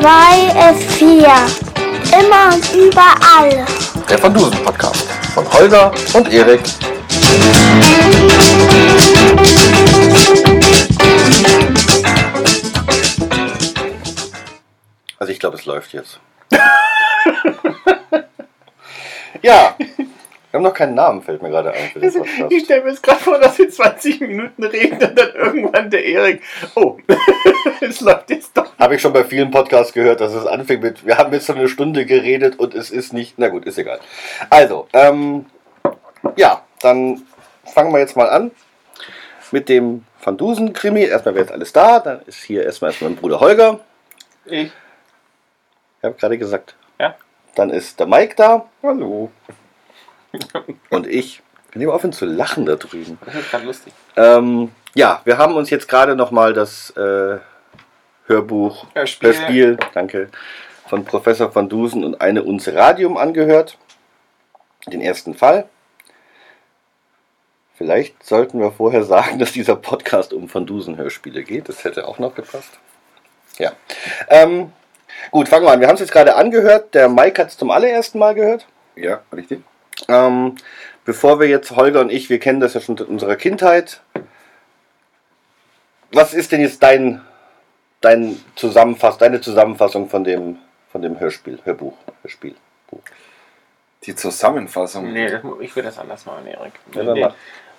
2 F4. Immer und überall. Der Van Dusen Podcast von Holger und Erik. Also ich glaube, es läuft jetzt. ja, wir haben noch keinen Namen, fällt mir gerade ein für den Podcast. Ich stelle mir jetzt gerade vor, dass wir 20 Minuten reden und dann irgendwann der Erik. Oh, es läuft jetzt doch. Habe ich schon bei vielen Podcasts gehört, dass es anfängt mit, wir haben jetzt so eine Stunde geredet und es ist nicht, na gut, ist egal. Also, ähm, ja, dann fangen wir jetzt mal an mit dem Van Dusen-Krimi. Erstmal wäre jetzt alles da, dann ist hier erstmal, erstmal mein Bruder Holger. Ich. Ich habe gerade gesagt. Ja. Dann ist der Mike da Hallo. Und ich. Wir nehmen aufhören zu lachen da drüben. Das ist gerade lustig. Ähm, ja, wir haben uns jetzt gerade nochmal das äh, Hörbuch, Hörspiel. Hörspiel, danke, von Professor van Dusen und eine Unze Radium angehört. Den ersten Fall. Vielleicht sollten wir vorher sagen, dass dieser Podcast um Van Dusen Hörspiele geht. Das hätte auch noch gepasst. Ja. Ähm, gut, fangen wir an. Wir haben es jetzt gerade angehört. Der Mike hat es zum allerersten Mal gehört. Ja, richtig. Ähm, bevor wir jetzt, Holger und ich, wir kennen das ja schon seit unserer Kindheit. Was ist denn jetzt dein, dein Zusammenfass, deine Zusammenfassung von dem, von dem Hörspiel, Hörbuch, Hörspiel? Buch? Die Zusammenfassung. Nee, das, ich würde das anders machen, Erik. Ja, nee.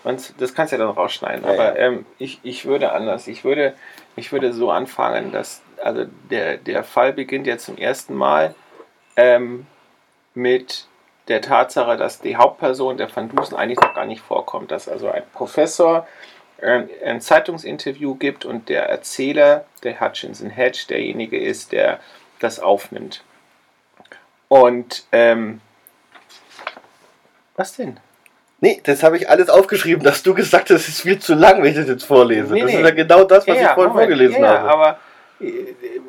Und das kannst du ja dann rausschneiden. Ja, aber ja. Ähm, ich, ich würde anders. Ich würde, ich würde so anfangen, dass also der, der Fall beginnt ja zum ersten Mal ähm, mit der Tatsache, dass die Hauptperson der Van Dusen eigentlich noch gar nicht vorkommt. Dass also ein Professor ähm, ein Zeitungsinterview gibt und der Erzähler, der Hutchinson Hedge, derjenige ist, der das aufnimmt. Und ähm, was denn? Nee, das habe ich alles aufgeschrieben, dass du gesagt hast, es ist viel zu lang, wenn ich das jetzt vorlese. Nee, das nee. ist ja genau das, was Ja, ich vorhin Moment. vorgelesen ja, habe. aber äh,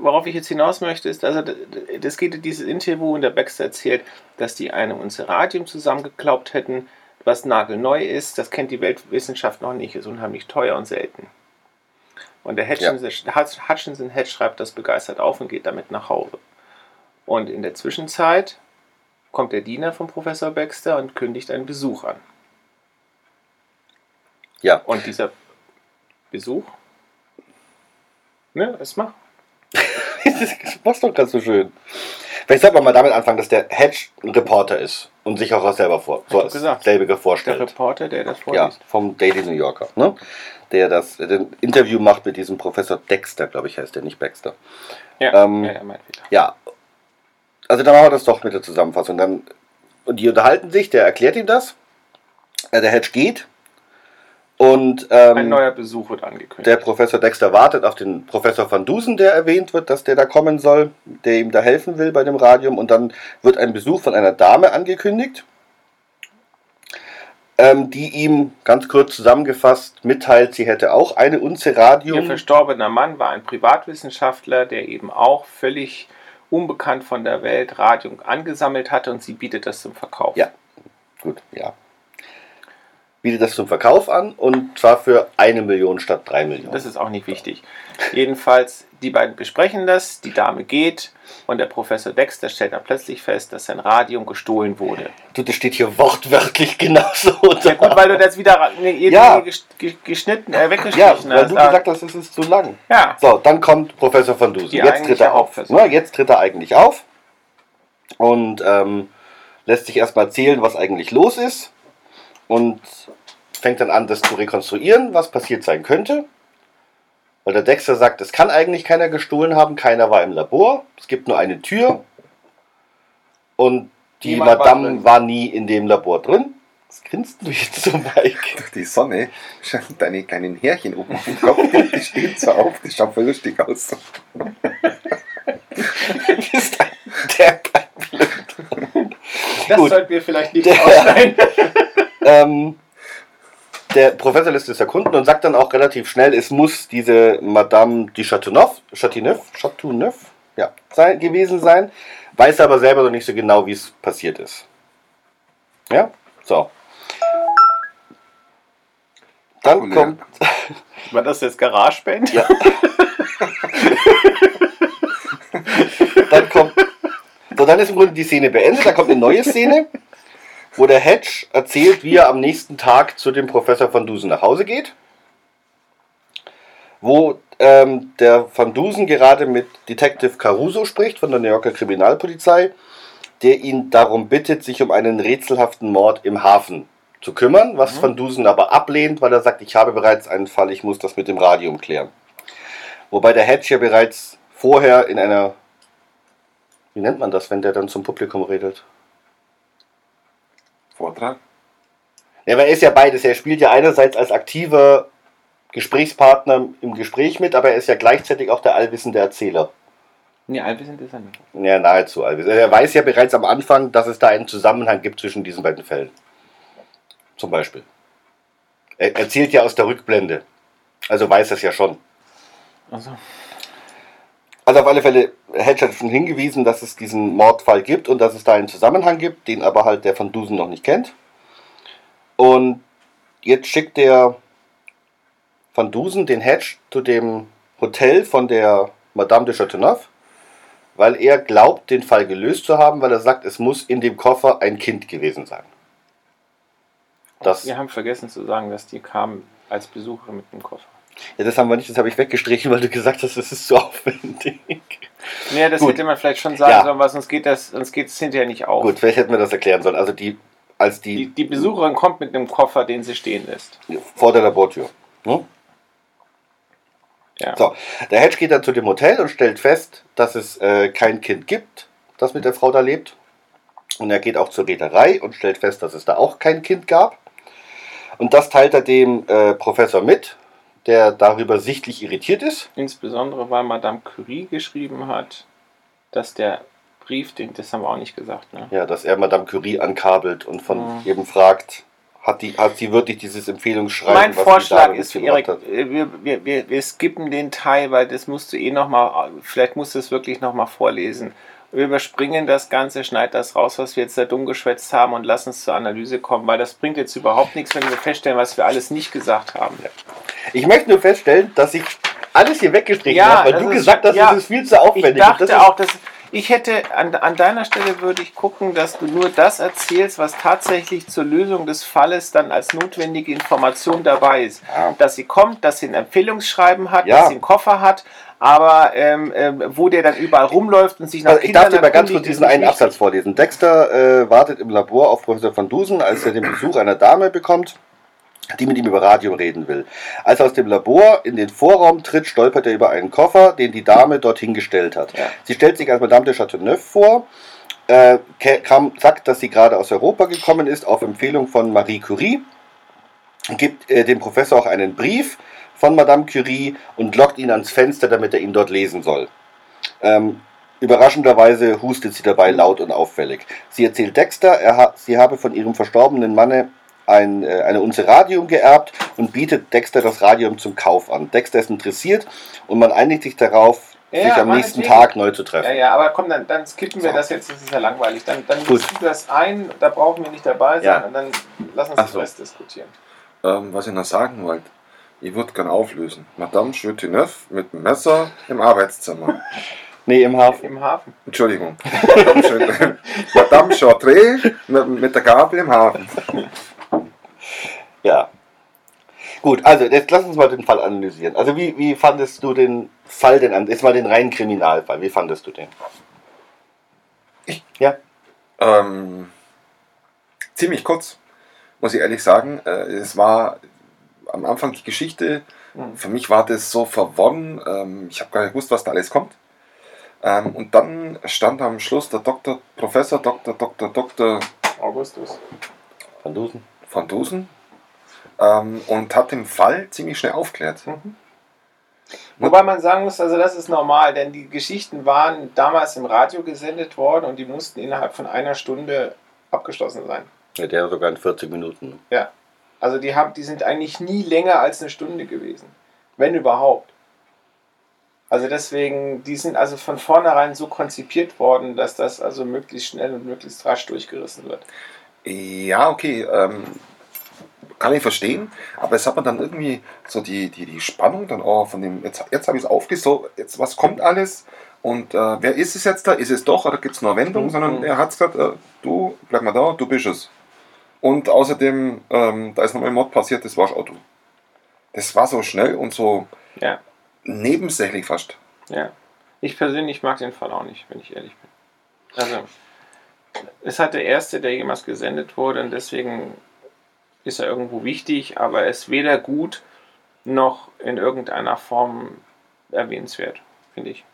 worauf ich jetzt hinaus möchte, ist, also d- d- das geht in dieses Interview und der Baxter erzählt, dass die eine Unze Radium zusammengeklaubt hätten, was nagelneu ist. Das kennt die Weltwissenschaft noch nicht, ist unheimlich teuer und selten. Und der Hutchinson, Hutch- Hutchinson Hedge schreibt das begeistert auf und geht damit nach Hause. Und in der Zwischenzeit kommt der Diener von Professor Baxter und kündigt einen Besuch an. ja, Und dieser Besuch, ne, es macht das doch ganz so schön. Vielleicht sollte man mal damit anfangen, dass der Hedge ein Reporter ist und sich auch selber vor, so als gesagt. selbige der vorstellt. Reporter, der das Ja, vorliest. vom Daily New Yorker, ne? Der das den Interview macht mit diesem Professor Dexter, glaube ich, heißt der, nicht Baxter. Ja, Ähm, ja, ja. Ja. Also dann machen wir das doch mit der Zusammenfassung. Dann, und die unterhalten sich, der erklärt ihm das. Äh, der Hedge geht. Und Ein ähm, neuer Besuch wird angekündigt. der Professor Dexter wartet auf den Professor Van Dusen, der erwähnt wird, dass der da kommen soll, der ihm da helfen will bei dem Radium. Und dann wird ein Besuch von einer Dame angekündigt, ähm, die ihm ganz kurz zusammengefasst mitteilt, sie hätte auch eine Unze Ihr Radium. verstorbener Mann war ein Privatwissenschaftler, der eben auch völlig unbekannt von der Welt Radium angesammelt hatte und sie bietet das zum Verkauf. Ja. Gut, ja. Bietet das zum Verkauf an und zwar für eine Million statt drei Millionen. Das ist auch nicht wichtig. Jedenfalls, die beiden besprechen das, die Dame geht und der Professor Dexter stellt dann plötzlich fest, dass sein Radium gestohlen wurde. du, das steht hier wortwörtlich genauso. Ja gut, weil du das wieder Ja. ges- ge- geschnitten, äh, Ja, weggestrichen weil hast. du gesagt hast, es ist zu lang. ja. So, dann kommt Professor van Dusen. Jetzt tritt er auf. Ne, jetzt tritt er eigentlich auf und ähm, lässt sich erstmal erzählen, was eigentlich los ist und fängt dann an, das zu rekonstruieren, was passiert sein könnte. Weil der Dexter sagt, es kann eigentlich keiner gestohlen haben, keiner war im Labor, es gibt nur eine Tür und die Niemand war Madame drin. war nie in dem Labor drin. Was grinst du jetzt so, Mike? Durch die Sonne scheint deine kleinen Härchen oben auf dem Kopf. Die stehen so auf, die schauen voll lustig aus. Du bist ein Blöd. Das Gut. sollten wir vielleicht nicht Der- ausschneiden. ähm, der Professor lässt es erkunden und sagt dann auch relativ schnell, es muss diese Madame de Chateauneuf, Chateauneuf, Chateauneuf ja, sein, gewesen sein, weiß aber selber noch nicht so genau, wie es passiert ist. Ja, so. Dann ja. kommt, War das jetzt GarageBand? Ja. dann ist im Grunde die Szene beendet, da kommt eine neue Szene, wo der Hedge erzählt, wie er am nächsten Tag zu dem Professor Van Dusen nach Hause geht. Wo ähm, der Van Dusen gerade mit Detective Caruso spricht von der New Yorker Kriminalpolizei, der ihn darum bittet, sich um einen rätselhaften Mord im Hafen zu kümmern, was Van Dusen aber ablehnt, weil er sagt, ich habe bereits einen Fall, ich muss das mit dem Radium klären. Wobei der Hedge ja bereits vorher in einer, wie nennt man das, wenn der dann zum Publikum redet? Vortrag? Ja, aber er ist ja beides. Er spielt ja einerseits als aktiver Gesprächspartner im Gespräch mit, aber er ist ja gleichzeitig auch der allwissende Erzähler. Nee, allwissend ist er nicht. Ja, nahezu allwissend. Er weiß ja bereits am Anfang, dass es da einen Zusammenhang gibt zwischen diesen beiden Fällen. Zum Beispiel. Er erzählt ja aus der Rückblende. Also weiß es ja schon. Also, Also auf alle Fälle, Hedge hat schon hingewiesen, dass es diesen Mordfall gibt und dass es da einen Zusammenhang gibt, den aber halt der Van Dusen noch nicht kennt. Und jetzt schickt der Van Dusen den Hedge zu dem Hotel von der Madame de Chateauneuf, weil er glaubt, den Fall gelöst zu haben, weil er sagt, es muss in dem Koffer ein Kind gewesen sein. Das, wir haben vergessen zu sagen, dass die kamen als Besucher mit dem Koffer. Ja, das haben wir nicht, das habe ich weggestrichen, weil du gesagt hast, das ist zu aufwendig. Nee, das Gut. hätte man vielleicht schon sagen Ja. sollen, weil sonst geht das, sonst geht es hinterher nicht auf. Gut, vielleicht hätten wir das erklären sollen. Also die, als Die, die Besucherin kommt mit einem Koffer, den sie stehen lässt. vor der Labortür. Ne? Ja. So, der Hedge geht dann zu dem Hotel und stellt fest, dass es äh, kein Kind gibt, das mit der Frau da lebt. Und er geht auch zur Reederei und stellt fest, dass es da auch kein Kind gab. Und das teilt er dem äh, Professor mit, der darüber sichtlich irritiert ist. Insbesondere, weil Madame Curie geschrieben hat, dass der Brief, den, das haben wir auch nicht gesagt, ne? Ja, dass er Madame Curie ankabelt und von Mhm. eben fragt, hat, die, hat sie wirklich dieses Empfehlungsschreiben, mein Vorschlag ist, Erik, äh, wir, wir, wir, wir skippen den Teil, weil das musst du eh nochmal, vielleicht musst du es wirklich nochmal vorlesen. Wir überspringen das Ganze, schneid das raus, was wir jetzt da dumm geschwätzt haben und lass uns zur Analyse kommen, weil das bringt jetzt überhaupt nichts, wenn wir feststellen, was wir alles nicht gesagt haben. Ich möchte nur feststellen, dass ich alles hier weggestrichen Ja, habe, weil das du ist- gesagt hast, ja, es ist viel zu aufwendig. Ich dachte das auch, dass ich hätte an, an deiner Stelle würde ich gucken, dass du nur das erzählst, was tatsächlich zur Lösung des Falles dann als notwendige Information dabei ist. Ja. Dass sie kommt, dass sie ein Empfehlungsschreiben hat, Ja. dass sie einen Koffer hat, aber ähm, ähm, wo der dann überall rumläuft und sich nach Also ich darf dir Kindern mal ganz kurz diesen einen Absatz vorlesen. Dexter äh, wartet im Labor auf Professor van Dusen, als er den Besuch einer Dame bekommt, die mit ihm über Radium reden will. Als er aus dem Labor in den Vorraum tritt, stolpert er über einen Koffer, den die Dame dorthin gestellt hat. Ja. Sie stellt sich als Madame de Chateauneuf vor, äh, kam, sagt, dass sie gerade aus Europa gekommen ist, auf Empfehlung von Marie Curie, gibt äh, dem Professor auch einen Brief von Madame Curie und lockt ihn ans Fenster, damit er ihn dort lesen soll. Ähm, überraschenderweise hustet sie dabei laut und auffällig. Sie erzählt Dexter, er ha sie habe von ihrem verstorbenen Manne ein, äh, eine Unze Radium geerbt und bietet Dexter das Radium zum Kauf an. Dexter ist interessiert und man einigt sich darauf, Ja, sich am nächsten. Tag neu zu treffen. Ja, ja, aber komm, dann, dann skippen wir So. das jetzt, das ist ja langweilig. Dann, dann Gut. das ein, da brauchen wir nicht dabei sein Ja. und dann lass uns Ach das so. Rest diskutieren. Ähm, was ich noch sagen wollte, ich würde gerne auflösen. Madame Chateauneuf mit dem Messer im Arbeitszimmer. Nee, im Hafen. Im Hafen. Entschuldigung. Madame mit, mit der Gabel im Hafen. Ja. Gut, also jetzt lass uns mal den Fall analysieren. Also wie, wie fandest du den Fall denn an? Jetzt mal den reinen Kriminalfall. Wie fandest du den? Ich? Ja. Ähm, ziemlich kurz, muss ich ehrlich sagen. Äh, es war am Anfang die Geschichte, Mhm. für mich war das so verworren. Ähm, ich habe gar nicht gewusst, was da alles kommt. Ähm, und dann stand am Schluss der Doktor, Professor Dr. Dr. Dr. Augustus. Van Dusen? van Dusen ähm, und hat den Fall ziemlich schnell aufklärt. Wobei man sagen muss, also das ist normal, denn die Geschichten waren damals im Radio gesendet worden und die mussten innerhalb von einer Stunde abgeschlossen sein. Ja, der sogar in 40 Minuten. Ja. Also die, haben, die sind eigentlich nie länger als eine Stunde gewesen. Wenn überhaupt. Also deswegen, die sind also von vornherein so konzipiert worden, dass das also möglichst schnell und möglichst rasch durchgerissen wird. Ja, okay, ähm, kann ich verstehen, aber es hat man dann irgendwie so die, die, die Spannung dann auch von dem, jetzt, jetzt habe ich es aufgesucht, jetzt was kommt alles Und äh, wer ist es jetzt da? Ist es doch oder gibt es nur eine Wendung? Mhm. Sondern er hat gesagt, äh, du bleib mal da, du bist es. Und außerdem, ähm, da ist nochmal ein Mord passiert, das warst auch du. Das war so schnell und so Ja, nebensächlich fast. ja. Ich persönlich mag den Fall auch nicht, wenn ich ehrlich bin. Also, es hat der erste, der jemals gesendet wurde und deswegen ist er irgendwo wichtig, aber er ist weder gut noch in irgendeiner Form erwähnenswert, finde ich.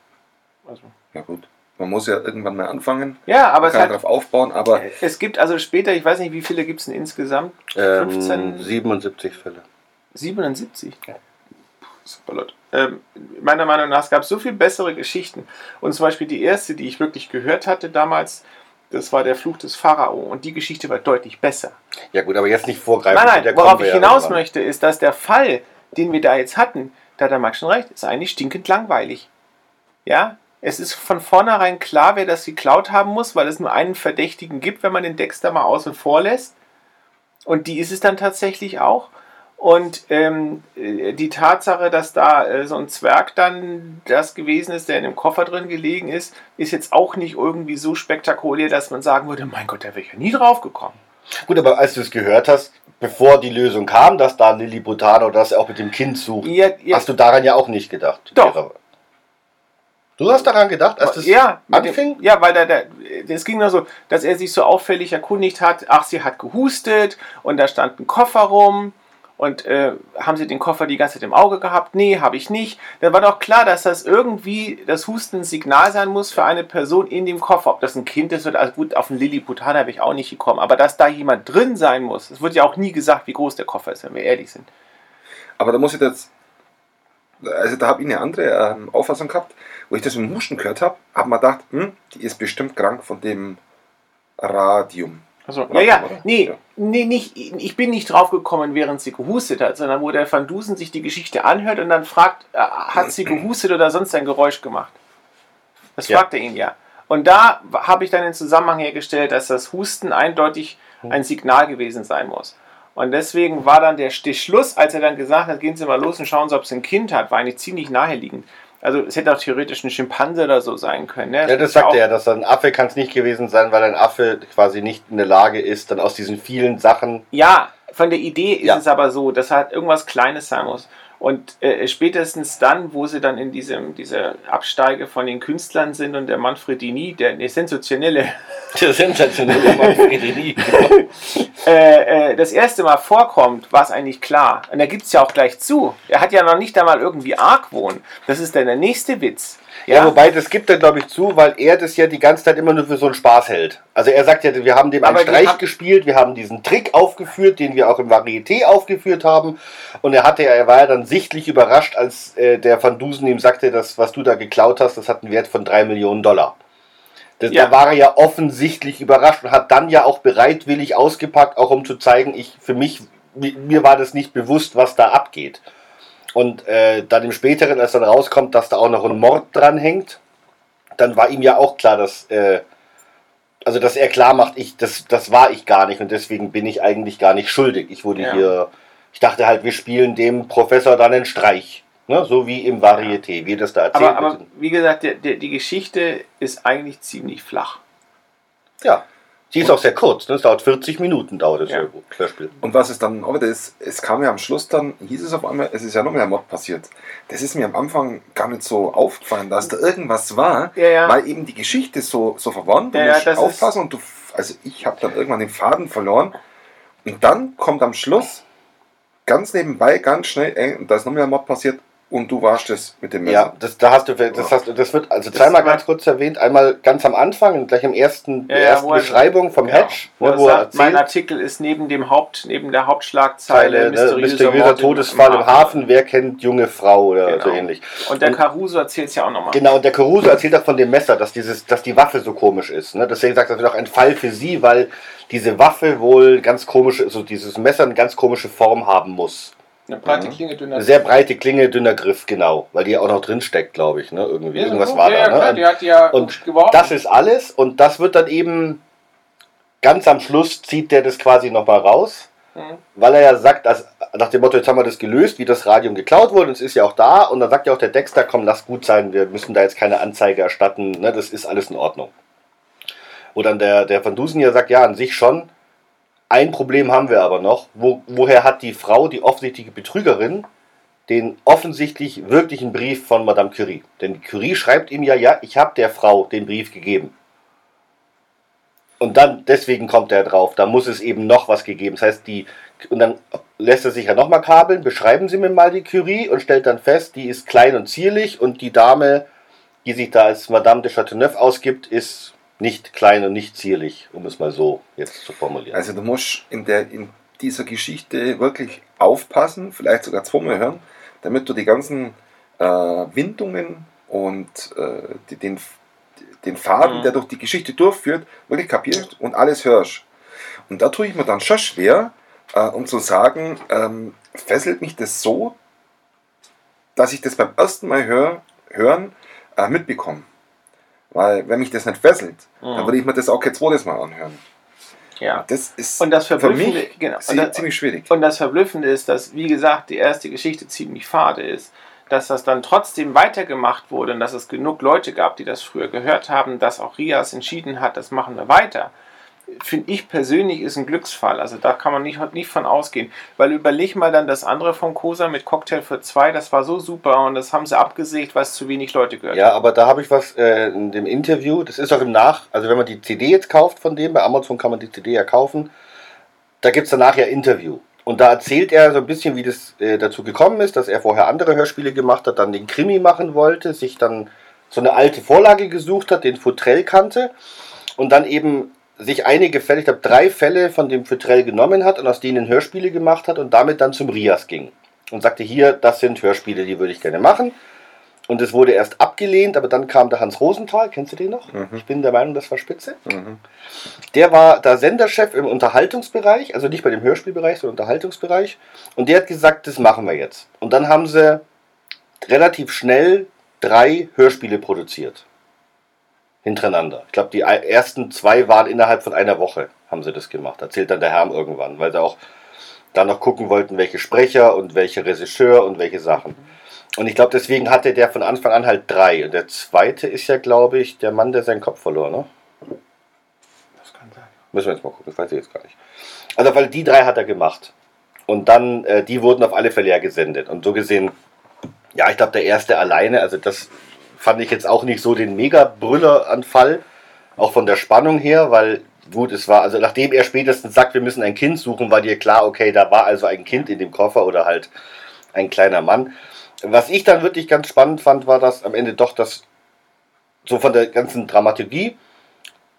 Also. Ja gut, man muss ja irgendwann mal anfangen, Ja, aber man es, kann hat, darauf aufbauen, aber es gibt also später, ich weiß nicht, wie viele gibt es denn insgesamt? Ähm, 15? 77 Fälle. 77? Super Leute. Ähm, meiner Meinung nach, es gab so viel bessere Geschichten. Und zum Beispiel die erste, die ich wirklich gehört hatte damals, das war der Fluch des Pharao. Und die Geschichte war deutlich besser. Ja gut, aber jetzt nicht vorgreifen. Nein, nein, worauf ich hinaus irgendwann. möchte, ist, dass der Fall, den wir da jetzt hatten, da hat der Max schon recht, ist eigentlich stinkend langweilig. Ja, es ist von vornherein klar, wer das geklaut haben muss, weil es nur einen Verdächtigen gibt, wenn man den Dexter mal außen vor lässt. Und die ist es dann tatsächlich auch. Und ähm, äh, die Tatsache, dass da äh, so ein Zwerg dann das gewesen ist, der in dem Koffer drin gelegen ist, ist jetzt auch nicht irgendwie so spektakulär, dass man sagen würde, mein Gott, da wäre ich ja nie drauf gekommen. Gut, aber als du es gehört hast, bevor die Lösung kam, dass da Lilly Butano das auch mit dem Kind sucht, Ihr, ihr, hast du daran ja auch nicht gedacht. Doch. Du hast daran gedacht, als das ja, anfing? Dem, ja, weil da, da, es ging nur so, dass er sich so auffällig erkundigt hat, ach, sie hat gehustet und da stand ein Koffer rum und äh, haben sie den Koffer die ganze Zeit im Auge gehabt? Nee, habe ich nicht. Dann war doch klar, dass das irgendwie das Husten ein Signal sein muss für eine Person in dem Koffer. Ob das ein Kind ist oder, also gut, auf einen Lilliputaner habe ich auch nicht gekommen, aber dass da jemand drin sein muss, es wird ja auch nie gesagt, wie groß der Koffer ist, wenn wir ehrlich sind. Aber da muss ich jetzt, also da habe ich eine andere ähm, Auffassung gehabt, wo ich das mit dem Husten gehört habe, habe mir gedacht, hm, die ist bestimmt krank von dem Radium. Also, ja, ja, nee, Ja. nee, nicht, ich bin nicht drauf gekommen, während sie gehustet hat, sondern wo der Van Dusen sich die Geschichte anhört und dann fragt, äh, hat sie gehustet oder sonst ein Geräusch gemacht? Das Ja. fragt er ihn ja. Und da habe ich dann den Zusammenhang hergestellt, dass das Husten eindeutig ein Signal gewesen sein muss. Und deswegen war dann der Stich Schluss, als er dann gesagt hat, gehen Sie mal los und schauen Sie, ob sie ein Kind hat, war eigentlich ziemlich naheliegend. Also es hätte auch theoretisch ein Schimpanse oder so sein können. Ne? Ja, das sagt er ja, dass ein Affe kann es nicht gewesen sein, weil ein Affe quasi nicht in der Lage ist, dann aus diesen vielen Sachen. Ja, von der Idee ist Ja. es aber so, dass halt irgendwas Kleines sein muss. Und äh, spätestens dann, wo sie dann in diesem, dieser Absteige von den Künstlern sind und der Manfredini, der, der sensationelle, Der sensationelle Manfredini. äh, äh, das erste Mal vorkommt, war es eigentlich klar. Und da gibt es ja auch gleich zu. Er hat ja noch nicht einmal irgendwie Argwohn. Das ist dann der nächste Witz. Ja, wobei das gibt er, glaube ich, zu, weil er das ja die ganze Zeit immer nur für so einen Spaß hält. Also er sagt ja, wir haben dem einen Aber Streich hab- gespielt, wir haben diesen Trick aufgeführt, den wir auch im Varieté aufgeführt haben. Und er hatte ja, er war ja dann sichtlich überrascht, als äh, der Van Dusen ihm sagte, das, was du da geklaut hast, das hat einen Wert von drei Millionen Dollar. Das, Ja. Da war er ja offensichtlich überrascht und hat dann ja auch bereitwillig ausgepackt, auch um zu zeigen, ich für mich, mi- mir war das nicht bewusst, was da abgeht. Und äh, dann im späteren, als dann rauskommt, dass da auch noch ein Mord dran hängt, dann war ihm ja auch klar, dass, äh, also dass er klar macht, ich, das, das war ich gar nicht und deswegen bin ich eigentlich gar nicht schuldig. Ich wurde Ja. hier, ich dachte halt, wir spielen dem Professor dann einen Streich. Ne? So wie im Varieté, wie das da erzählt Aber, aber wird. wie gesagt, der, der, die Geschichte ist eigentlich ziemlich flach. Ja. Sie ist auch sehr kurz, ne? es dauert 40 Minuten, dauert das Ja. Hörspiel. Und was ist dann aber das, es kam ja am Schluss dann, hieß es auf einmal, es ist ja noch mehr ein Mord passiert. Das ist mir am Anfang gar nicht so aufgefallen, dass da irgendwas war, Ja, ja. weil eben die Geschichte so, so verwandt. Ja, du ja, aufpassen und du, also ich habe dann irgendwann den Faden verloren. Und dann kommt am Schluss ganz nebenbei, ganz schnell, ey, und da ist noch mehr ein Mord passiert und du warst es mit dem Messer. Ja, das, da hast du, das, hast, du- das wird also zweimal ganz kurz erwähnt. Einmal ganz am Anfang, gleich im ersten, Ja, der ja, ersten er- Beschreibung vom Genau. Hedge, Wo er wo er sagt, mein Artikel ist neben dem Haupt, neben der Hauptschlagzeile Zeile, ne, mysteriöser Mord Todesfall im Hafen, wer kennt junge Frau oder Genau. so ähnlich. Und der Caruso erzählt es ja auch nochmal. Genau, und der Caruso erzählt auch von dem Messer, dass, dieses, dass die Waffe so komisch ist. Ne? Deswegen sagt er, das wird auch ein Fall für sie, weil diese Waffe wohl ganz komische, also dieses Messer eine ganz komische Form haben muss. Eine breite Klinge, dünner. Eine sehr breite Klinge, dünner Griff, genau. Weil die ja auch noch drin steckt, glaube ich. Ne? Irgendwie. Ja, so Irgendwas gut. war ja, da. Ja, ne? klar, die hat die ja Und. Das ist alles und das wird dann eben ganz am Schluss zieht der das quasi nochmal raus, Mhm. weil er ja sagt, dass nach dem Motto, jetzt haben wir das gelöst, wie das Radium geklaut wurde, es ist ja auch da. Und dann sagt ja auch der Dexter, komm, lass gut sein, wir müssen da jetzt keine Anzeige erstatten, ne, das ist alles in Ordnung. Wo dann der, der Van Dusen ja sagt, ja, an sich schon, ein Problem haben wir aber noch. Wo, woher hat die Frau, die offensichtliche Betrügerin, den offensichtlich wirklichen Brief von Madame Curie? Denn Curie schreibt ihm ja, ja, ich habe der Frau den Brief gegeben. Und dann, deswegen kommt er drauf, da muss es eben noch was gegeben. Das heißt, die, und dann lässt er sich ja nochmal kabeln, beschreiben Sie mir mal die Curie und stellt dann fest, die ist klein und zierlich und die Dame, die sich da als Madame de Chateauneuf ausgibt, ist nicht klein und nicht zierlich, um es mal so jetzt zu formulieren. Also du musst in, der, in dieser Geschichte wirklich aufpassen, vielleicht sogar zweimal hören, damit du die ganzen äh, Windungen und äh, die, den, den Faden, Mhm. der durch die Geschichte durchführt, wirklich kapierst und alles hörst. Und da tue ich mir dann schon schwer, äh, um zu sagen, ähm, fesselt mich das so, dass ich das beim ersten Mal hör, hören äh, mitbekomme. Weil wenn mich das nicht fesselt, dann Mhm. würde ich mir das auch kein zweites Mal anhören. Ja. Das ist Und das für mich genau, das, ziemlich schwierig. Und das Verblüffende ist, dass, wie gesagt, die erste Geschichte ziemlich fade ist. Dass das dann trotzdem weitergemacht wurde und dass es genug Leute gab, die das früher gehört haben, dass auch Rias entschieden hat, das machen wir weiter. Finde ich persönlich ist ein Glücksfall. Also da kann man nicht, nicht von ausgehen. Weil überleg mal dann das andere von Cosa mit Cocktail für zwei, das war so super und das haben sie abgesägt, weil es zu wenig Leute gehört Ja, aber da habe ich was äh, in dem Interview, das ist auch im Nach, also wenn man die CD jetzt kauft von dem, bei Amazon kann man die CD ja kaufen, da gibt es danach ja Interview. Und da erzählt er so ein bisschen, wie das äh, dazu gekommen ist, dass er vorher andere Hörspiele gemacht hat, dann den Krimi machen wollte, sich dann so eine alte Vorlage gesucht hat, den Futrell kannte und dann eben sich einige Fälle, ich glaube drei Fälle von dem Futrell genommen hat und aus denen Hörspiele gemacht hat und damit dann zum Rias ging. Und sagte, hier, das sind Hörspiele, die würde ich gerne machen. Und es wurde erst abgelehnt, aber dann kam der Hans Rosenthal, kennst du den noch? Mhm. Ich bin der Meinung, das war Spitze. Mhm. Der war da Senderchef im Unterhaltungsbereich, also nicht bei dem Hörspielbereich, sondern Unterhaltungsbereich. Und der hat gesagt, das machen wir jetzt. Und dann haben sie relativ schnell drei Hörspiele produziert. Hintereinander. Ich glaube, die ersten zwei waren innerhalb von einer Woche, haben sie das gemacht. Erzählt dann der Herr irgendwann, weil sie auch dann noch gucken wollten, welche Sprecher und welche Regisseur und welche Sachen. Und ich glaube, deswegen hatte der von Anfang an halt drei. Und der zweite ist ja, glaube ich, der Mann, der seinen Kopf verlor, ne? Das kann sein. Müssen wir jetzt mal gucken, das weiß ich jetzt gar nicht. Also, weil die drei hat er gemacht. Und dann, äh, die wurden auf alle Fälle ja gesendet. Und so gesehen, ja, ich glaube, der erste alleine, also das fand ich jetzt auch nicht so den Mega-Brülleranfall, auch von der Spannung her, weil gut, es war, also nachdem er spätestens sagt, wir müssen ein Kind suchen, war dir klar, okay, da war also ein Kind in dem Koffer oder halt ein kleiner Mann. Was ich dann wirklich ganz spannend fand, war das am Ende doch das, so von der ganzen Dramaturgie,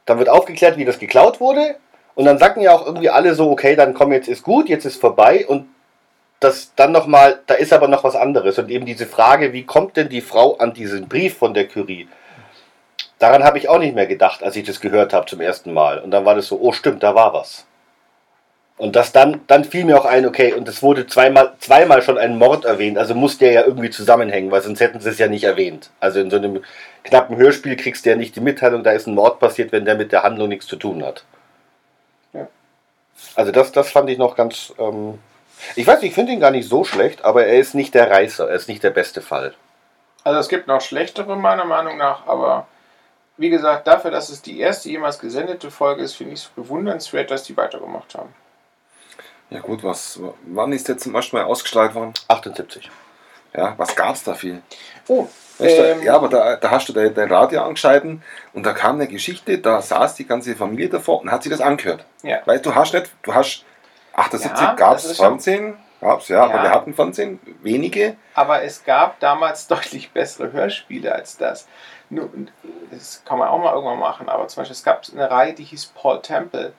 dann wird aufgeklärt, wie das geklaut wurde. Und dann sagen ja auch irgendwie alle so, okay, dann komm, jetzt ist gut, jetzt ist vorbei. Und das dann nochmal, da ist aber noch was anderes. Und eben diese Frage, wie kommt denn die Frau an diesen Brief von der Curie? Daran habe ich auch nicht mehr gedacht, als ich das gehört habe zum ersten Mal. Und dann war das so, oh stimmt, da war was. Und das dann, dann fiel mir auch ein, okay, und es wurde zweimal, zweimal schon ein Mord erwähnt, also muss der ja irgendwie zusammenhängen, weil sonst hätten sie es ja nicht erwähnt. Also in so einem knappen Hörspiel kriegst du ja nicht die Mitteilung, da ist ein Mord passiert, wenn der mit der Handlung nichts zu tun hat. Ja. Also das, das fand ich noch ganz. Ähm, ich weiß, ich finde ihn gar nicht so schlecht, aber er ist nicht der Reißer, er ist nicht der beste Fall. Also es gibt noch schlechtere meiner Meinung nach, aber wie gesagt, dafür, dass es die erste jemals gesendete Folge ist, finde ich es bewundernswert, dass die weitergemacht haben. Ja gut, was, wann ist der zum ersten Mal ausgestrahlt worden? 78. Ja, was gab's da viel? Oh, Weißt ähm, du, ja, aber da, da hast du dein, dein Radio angeschalten und da kam eine Geschichte, da saß die ganze Familie davor und hat sich das angehört. Ja. Weil du hast nicht, du hast 78 Ja, gab es ist schon- Fernsehen, gab's, ja, aber Ja. wir hatten Fernsehen, wenige. aber es gab damals deutlich bessere Hörspiele als das. Das kann man auch mal irgendwann machen, aber zum Beispiel es gab eine Reihe, die hieß Paul Temple.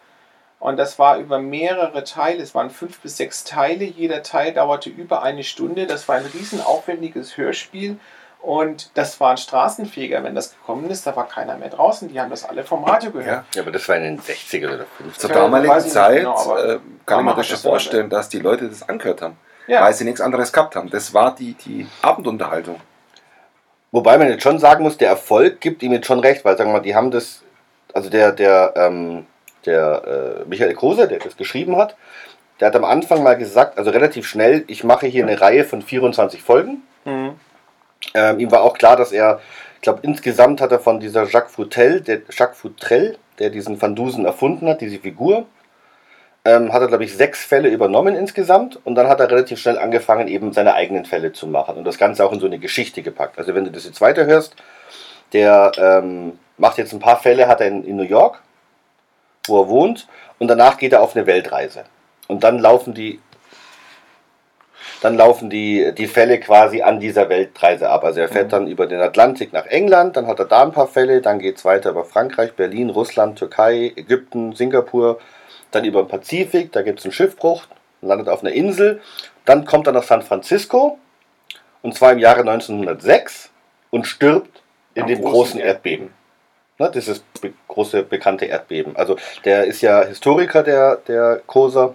Und das war über mehrere Teile, es waren fünf bis sechs Teile, jeder Teil dauerte über eine Stunde. Das war ein riesen aufwendiges Hörspiel und das war ein Straßenfeger. Wenn das gekommen ist, da war keiner mehr draußen, die haben das alle vom Radio gehört. Ja. Aber das war in den 60er oder 50er. Zur damaligen Zeit genau, äh, kann ich Mama mir das vorstellen, dass die Leute das angehört haben, Ja. weil sie nichts anderes gehabt haben. Das war die, die Abendunterhaltung. Wobei man jetzt schon sagen muss, der Erfolg gibt ihm jetzt schon recht, weil sagen wir mal, die haben das, also der, der, ähm, der äh, Michael Kruse, der das geschrieben hat, der hat am Anfang mal gesagt, also relativ schnell, ich mache hier eine Reihe von 24 Folgen. Mhm. Ähm, ihm war auch klar, dass er, ich glaube, insgesamt hat er von dieser Jacques Futrell, der, Jacques Futrell, der diesen Van Dusen erfunden hat, diese Figur, ähm, hat er, glaube ich, sechs Fälle übernommen insgesamt und dann hat er relativ schnell angefangen, eben seine eigenen Fälle zu machen und das Ganze auch in so eine Geschichte gepackt. Also wenn du das jetzt weiterhörst, der ähm, macht jetzt ein paar Fälle, hat er in, in New York, wo er wohnt und danach geht er auf eine Weltreise. Und dann laufen die dann laufen die, die Fälle quasi an dieser Weltreise ab. Also er fährt dann über den Atlantik nach England, dann hat er da ein paar Fälle, dann geht es weiter über Frankreich, Berlin, Russland, Türkei, Ägypten, Singapur, dann über den Pazifik, da gibt es einen Schiffbruch, landet auf einer Insel, dann kommt er nach San Francisco und zwar im Jahre 1906 und stirbt in Am dem großen großen Erdbeben. Ne, dieses be große bekannte Erdbeben. Also der ist ja Historiker, der, der Koser.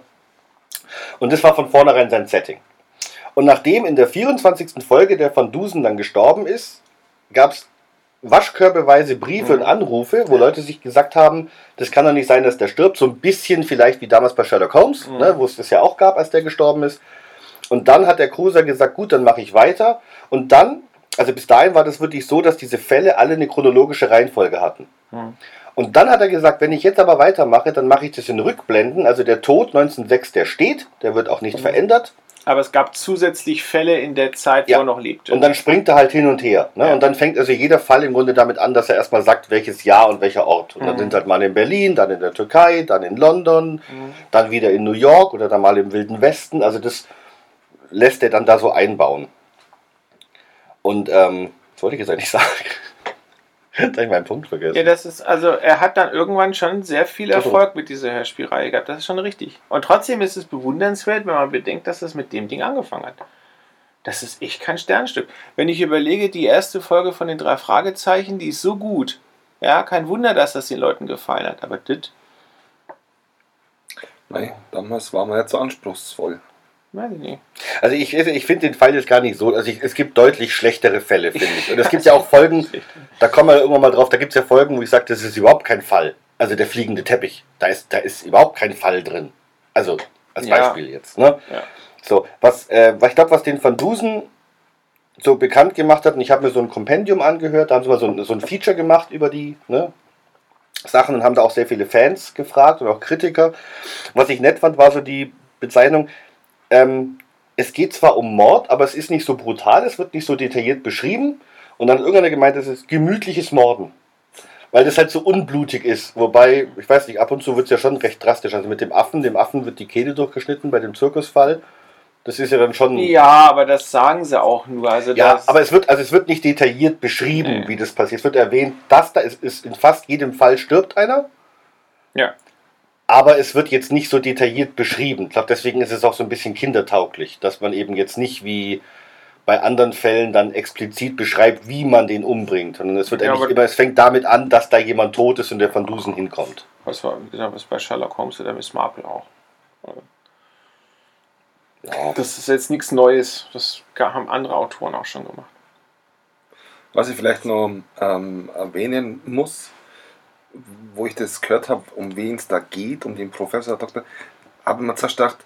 Und das war von vornherein sein Setting. Und nachdem in der 24. Folge der Van Dusen dann gestorben ist, gab es waschkörbeweise Briefe und Anrufe, wo Leute sich gesagt haben, das kann doch nicht sein, dass der stirbt. So ein bisschen vielleicht wie damals bei Sherlock Holmes, ne, wo es das ja auch gab, als der gestorben ist. Und dann hat der Cruiser gesagt, gut, dann mache ich weiter. Und dann, also bis dahin war das wirklich so, dass diese Fälle alle eine chronologische Reihenfolge hatten. Und dann hat er gesagt, wenn ich jetzt aber weitermache, dann mache ich das in Rückblenden. Also der Tod 1906, der steht, der wird auch nicht verändert. Aber es gab zusätzlich Fälle in der Zeit, wo Ja. er noch lebte. Und dann springt er halt hin und her. Ne? Ja. Und dann fängt also jeder Fall im Grunde damit an, dass er erstmal sagt, welches Jahr und welcher Ort. Und dann Mhm. sind halt mal in Berlin, dann in der Türkei, dann in London, dann wieder in New York oder dann mal im Wilden Westen. Also das lässt er dann da so einbauen. Und ähm, was wollte ich jetzt eigentlich sagen? Jetzt habe ich meinen Punkt vergessen. ja, das ist, also er hat dann irgendwann schon sehr viel. Erfolg mit dieser Hörspielreihe gehabt. Das ist schon richtig. Und trotzdem ist es bewundernswert, wenn man bedenkt, dass das mit dem Ding angefangen hat. Das ist echt kein Sternstück. Wenn ich überlege, die erste Folge von den drei Fragezeichen, die ist so gut. Ja, kein Wunder, dass das den Leuten gefallen hat. Aber das, Nein, damals war man nicht so anspruchsvoll. Weiß ich nicht. Also ich, ich finde den Fall jetzt gar nicht so. Also ich, es gibt deutlich schlechtere Fälle, finde ich. Und es gibt ja auch Folgen, da kommen wir irgendwann mal drauf, da gibt es ja Folgen, wo ich sage, das ist überhaupt kein Fall. Also der fliegende Teppich, da ist, da ist überhaupt kein Fall drin. Also als Ja. Beispiel jetzt. Ne? Ja. So, was, äh, was ich glaube, was den Van Dusen so bekannt gemacht hat, und ich habe mir so ein Kompendium angehört, da haben sie mal so ein, so ein Feature gemacht über die ne, Sachen und haben da auch sehr viele Fans gefragt und auch Kritiker. Was ich nett fand, war so die Bezeichnung, ähm, es geht zwar um Mord, aber es ist nicht so brutal, es wird nicht so detailliert beschrieben. Und dann hat irgendeiner gemeint, es ist gemütliches Morden. Weil das halt so unblutig ist. Wobei, ich weiß nicht, ab und zu wird es ja schon recht drastisch. Also mit dem Affen, dem Affen wird die Kehle durchgeschnitten bei dem Zirkusfall. Das ist ja dann schon. Ja, aber das sagen sie auch nur. Also Ja, das, aber es wird, also es wird nicht detailliert beschrieben, Nee. wie das passiert. Es wird erwähnt, dass da ist, ist in fast jedem Fall stirbt einer. Ja. Aber es wird jetzt nicht so detailliert beschrieben. Ich glaube, deswegen ist es auch so ein bisschen kindertauglich, dass man eben jetzt nicht wie bei anderen Fällen dann explizit beschreibt, wie man den umbringt. Sondern es wird Ja, eigentlich immer, es fängt damit an, dass da jemand tot ist und der Van Dusen hinkommt. was war wie gesagt, was bei Sherlock Holmes oder Miss Marple auch. Ja. Das ist jetzt nichts Neues. Das haben andere Autoren auch schon gemacht. Was ich vielleicht noch ähm, erwähnen muss, wo ich das gehört habe, um wen es da geht, um den Professor, Doktor, habe man zuerst gedacht,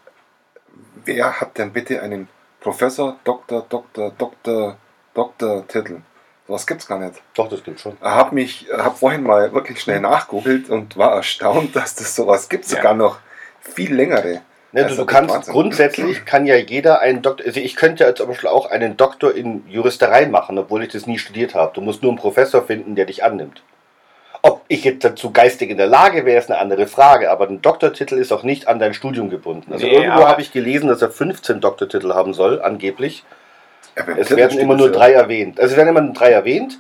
wer hat denn bitte einen Professor, Doktor, Doktor, Doktor, Doktor-Titel? Sowas gibt es gar nicht. Doch, das gibt schon. Ich habe mich, vorhin mal wirklich schnell nachgegoogelt und war erstaunt, dass das sowas gibt, Ja. sogar noch viel längere. Ne, Also du, kannst Wahnsinn. grundsätzlich kann ja jeder einen Doktor, also ich könnte ja zum Beispiel auch einen Doktor in Juristerei machen, obwohl ich das nie studiert habe. Du musst nur einen Professor finden, der dich annimmt. Ob ich jetzt dazu geistig in der Lage wäre, ist eine andere Frage, aber ein Doktortitel ist auch nicht an dein Studium gebunden. Also Nee, irgendwo habe ich gelesen, dass er 15 Doktortitel haben soll, angeblich. Es werden immer nur drei erwähnt. Also es werden immer nur drei erwähnt,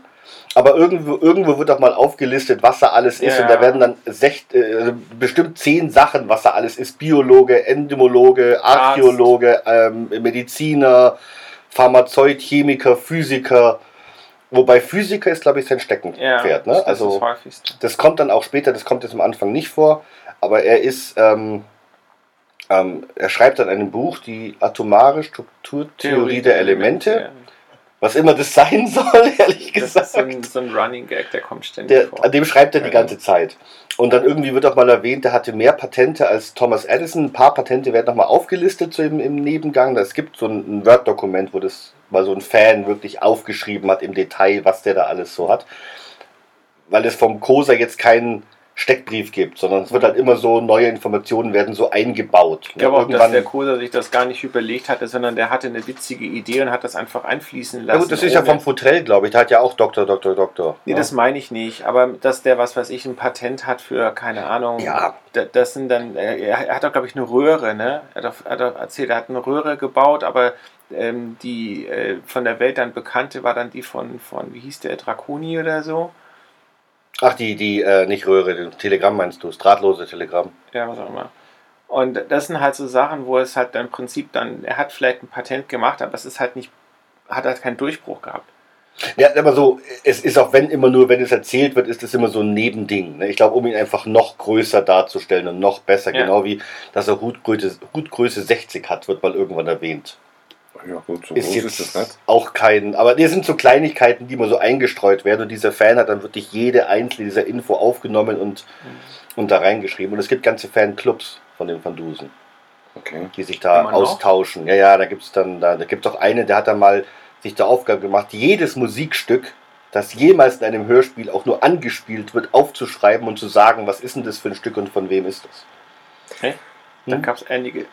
aber irgendwo, irgendwo wird auch mal aufgelistet, was da alles ist. Ja. Und da werden dann sech, äh, bestimmt zehn Sachen, was da alles ist. Biologe, Entomologe, Archäologe, ähm, Mediziner, Pharmazeut, Chemiker, Physiker. Wobei Physiker ist, glaube ich, sein Steckenpferd. ne? das ist Also das das kommt dann auch später, das kommt jetzt am Anfang nicht vor, aber er ist, ähm, ähm, er schreibt dann ein Buch, die atomare Strukturtheorie der Elemente. Was immer das sein soll, ehrlich Das ist gesagt. so ein, so ein Running Gag, der kommt ständig Der, vor. an dem schreibt er die ganze Zeit. Und dann irgendwie wird auch mal erwähnt, er hatte mehr Patente als Thomas Edison. Ein paar Patente werden nochmal aufgelistet so im, im Nebengang. Es gibt so ein, ein Word-Dokument, wo das mal so ein Fan wirklich aufgeschrieben hat im Detail, was der da alles so hat. Weil es vom COSA jetzt keinen Steckbrief gibt, sondern es wird halt immer so, neue Informationen werden so eingebaut. Ich glaube auch, dass der Kosa sich das gar nicht überlegt hatte, sondern der hatte eine witzige Idee und hat das einfach einfließen ja lassen. gut, das ist ja vom Futrell, glaube ich. Der hat ja auch Doktor, Doktor, Doktor. Nee, ja. das meine ich nicht. Aber dass der, was weiß ich, ein Patent hat für, keine Ahnung. Ja. da- Das sind dann, äh, er hat doch, glaube ich, eine Röhre, ne? Er hat doch, er hat doch erzählt, er hat eine Röhre gebaut, aber ähm, die äh, von der Welt dann bekannte war dann die von, von wie hieß der, Draconi oder so? Ach, die, die, äh, nicht Röhre, Telegramm meinst du, das drahtlose Telegramm. Ja, was auch immer. Und das sind halt so Sachen, wo es halt dann im Prinzip dann, er hat vielleicht ein Patent gemacht, aber es ist halt nicht, hat halt keinen Durchbruch gehabt. Ja, aber so, es ist auch wenn immer nur, wenn es erzählt wird, ist es immer so ein Nebending. Ne? Ich glaube, um ihn einfach noch größer darzustellen und noch besser, Ja. genau wie, dass er Hutgröße, Hutgröße 60 hat, wird mal irgendwann erwähnt. Ja, gut, so Ist groß jetzt ist das nicht. auch kein, aber das sind so Kleinigkeiten, die immer so eingestreut werden und dieser Fan hat dann wirklich jede einzelne dieser Info aufgenommen und, und da reingeschrieben. Und es gibt ganze Fanclubs von den Van Dusen. Okay. die sich da austauschen. Ja, ja, da gibt es dann, da, da gibt es auch eine, der hat dann mal sich zur Aufgabe gemacht, jedes Musikstück, das jemals in einem Hörspiel auch nur angespielt wird, aufzuschreiben und zu sagen, was ist denn das für ein Stück und von wem ist das. Okay? Dann Hm. gab es einige.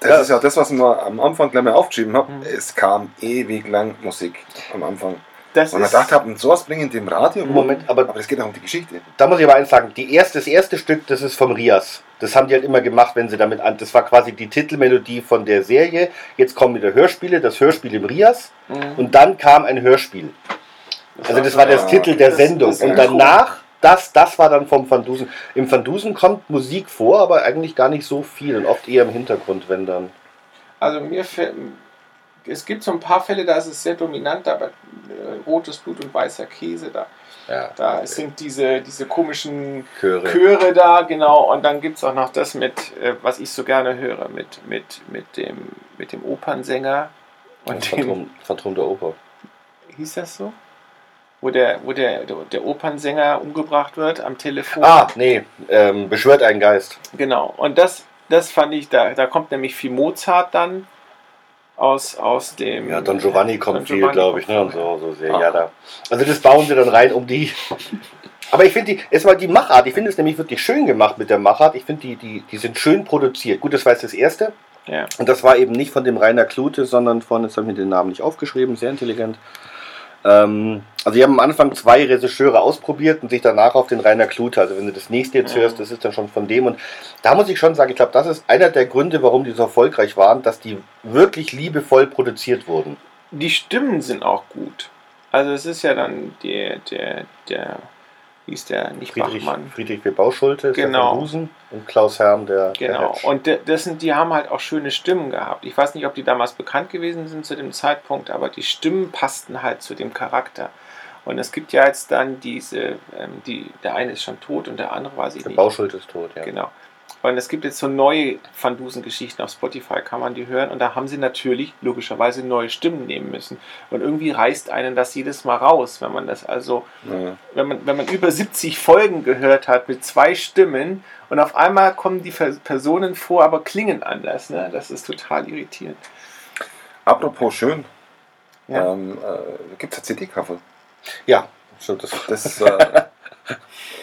Das Ja. ist ja das, was ich mir am Anfang gleich mal aufgeschrieben habe. Mhm. Es kam ewig lang Musik am Anfang. Das Und man dachte, haben sowas bringen die im Radio. Moment, aber aber es geht auch um die Geschichte. da muss ich aber eins sagen, die erste, das erste Stück, das ist vom Rias. Das haben die halt immer gemacht, wenn sie damit an. Das war quasi die Titelmelodie von der Serie. Jetzt kommen wieder Hörspiele, das Hörspiel im Rias. Mhm. Und dann kam ein Hörspiel. Also das war der Ah, Titel der das- Sendung. das Und ja danach, das, das war dann vom Van Dusen. Im Van Dusen kommt Musik vor, aber eigentlich gar nicht so viel und oft eher im Hintergrund, wenn dann. Also mir fällt, es gibt so ein paar Fälle, da ist es sehr dominant, aber äh, rotes Blut und weißer Käse, da, Ja, da sind diese, diese komischen Chöre. Chöre da, genau. Und dann gibt es auch noch das mit, äh, was ich so gerne höre, mit, mit, mit, dem, mit dem Opernsänger und dem, Phantom, Phantom der Oper. hieß das so? Wo der, wo der, der, Opernsänger umgebracht wird am Telefon. Ah, nee, ähm, beschwört einen Geist. Genau, und das, das fand ich, da, da kommt nämlich viel Mozart dann aus, aus dem. Ja, Don Giovanni kommt Don viel, Giovanni glaube ich, ne? Und viel. so, so sehr. Ah. Ja, da. Also das bauen sie dann rein, um die. Aber ich finde die, erstmal die Machart, ich finde es nämlich wirklich schön gemacht mit der Machart. Ich finde, die, die, die sind schön produziert. Gut, das war jetzt das erste. Ja. Und das war eben nicht von dem Rainer Klute, sondern von, jetzt habe ich mir den Namen nicht aufgeschrieben, sehr intelligent. Ähm, also, die haben am Anfang zwei Regisseure ausprobiert und sich danach auf den Rainer Klute. Also, wenn du das nächste jetzt hörst, das ist dann schon von dem. Und da muss ich schon sagen, ich glaube, das ist einer der Gründe, warum die so erfolgreich waren, dass die wirklich liebevoll produziert wurden. Die Stimmen sind auch gut. Also es ist ja dann der, der, der, wie ist der, nicht Friedrich, Bachmann. Friedrich W. Bauschulte, der Genau. von Husen und Klaus Herm, der. der Genau. Hedge. Und das sind, die haben halt auch schöne Stimmen gehabt. Ich weiß nicht, ob die damals bekannt gewesen sind zu dem Zeitpunkt, aber die Stimmen passten halt zu dem Charakter. Und es gibt ja jetzt dann diese, ähm, die, der eine ist schon tot und der andere weiß ich der nicht. Bauschulte ist tot, ja. Genau. Und es gibt jetzt so neue Van Dusen-Geschichten auf Spotify, kann man die hören. Und da haben sie natürlich logischerweise neue Stimmen nehmen müssen. Und irgendwie reißt einen das jedes Mal raus, wenn man das also, Ja. wenn man, wenn man über 70 Folgen gehört hat mit zwei Stimmen und auf einmal kommen die Personen vor, aber klingen anders. Ne? Das ist total irritierend. Apropos schön, Ja. ähm, äh, gibt es CD-Cover. Ja, stimmt. Das Das, äh,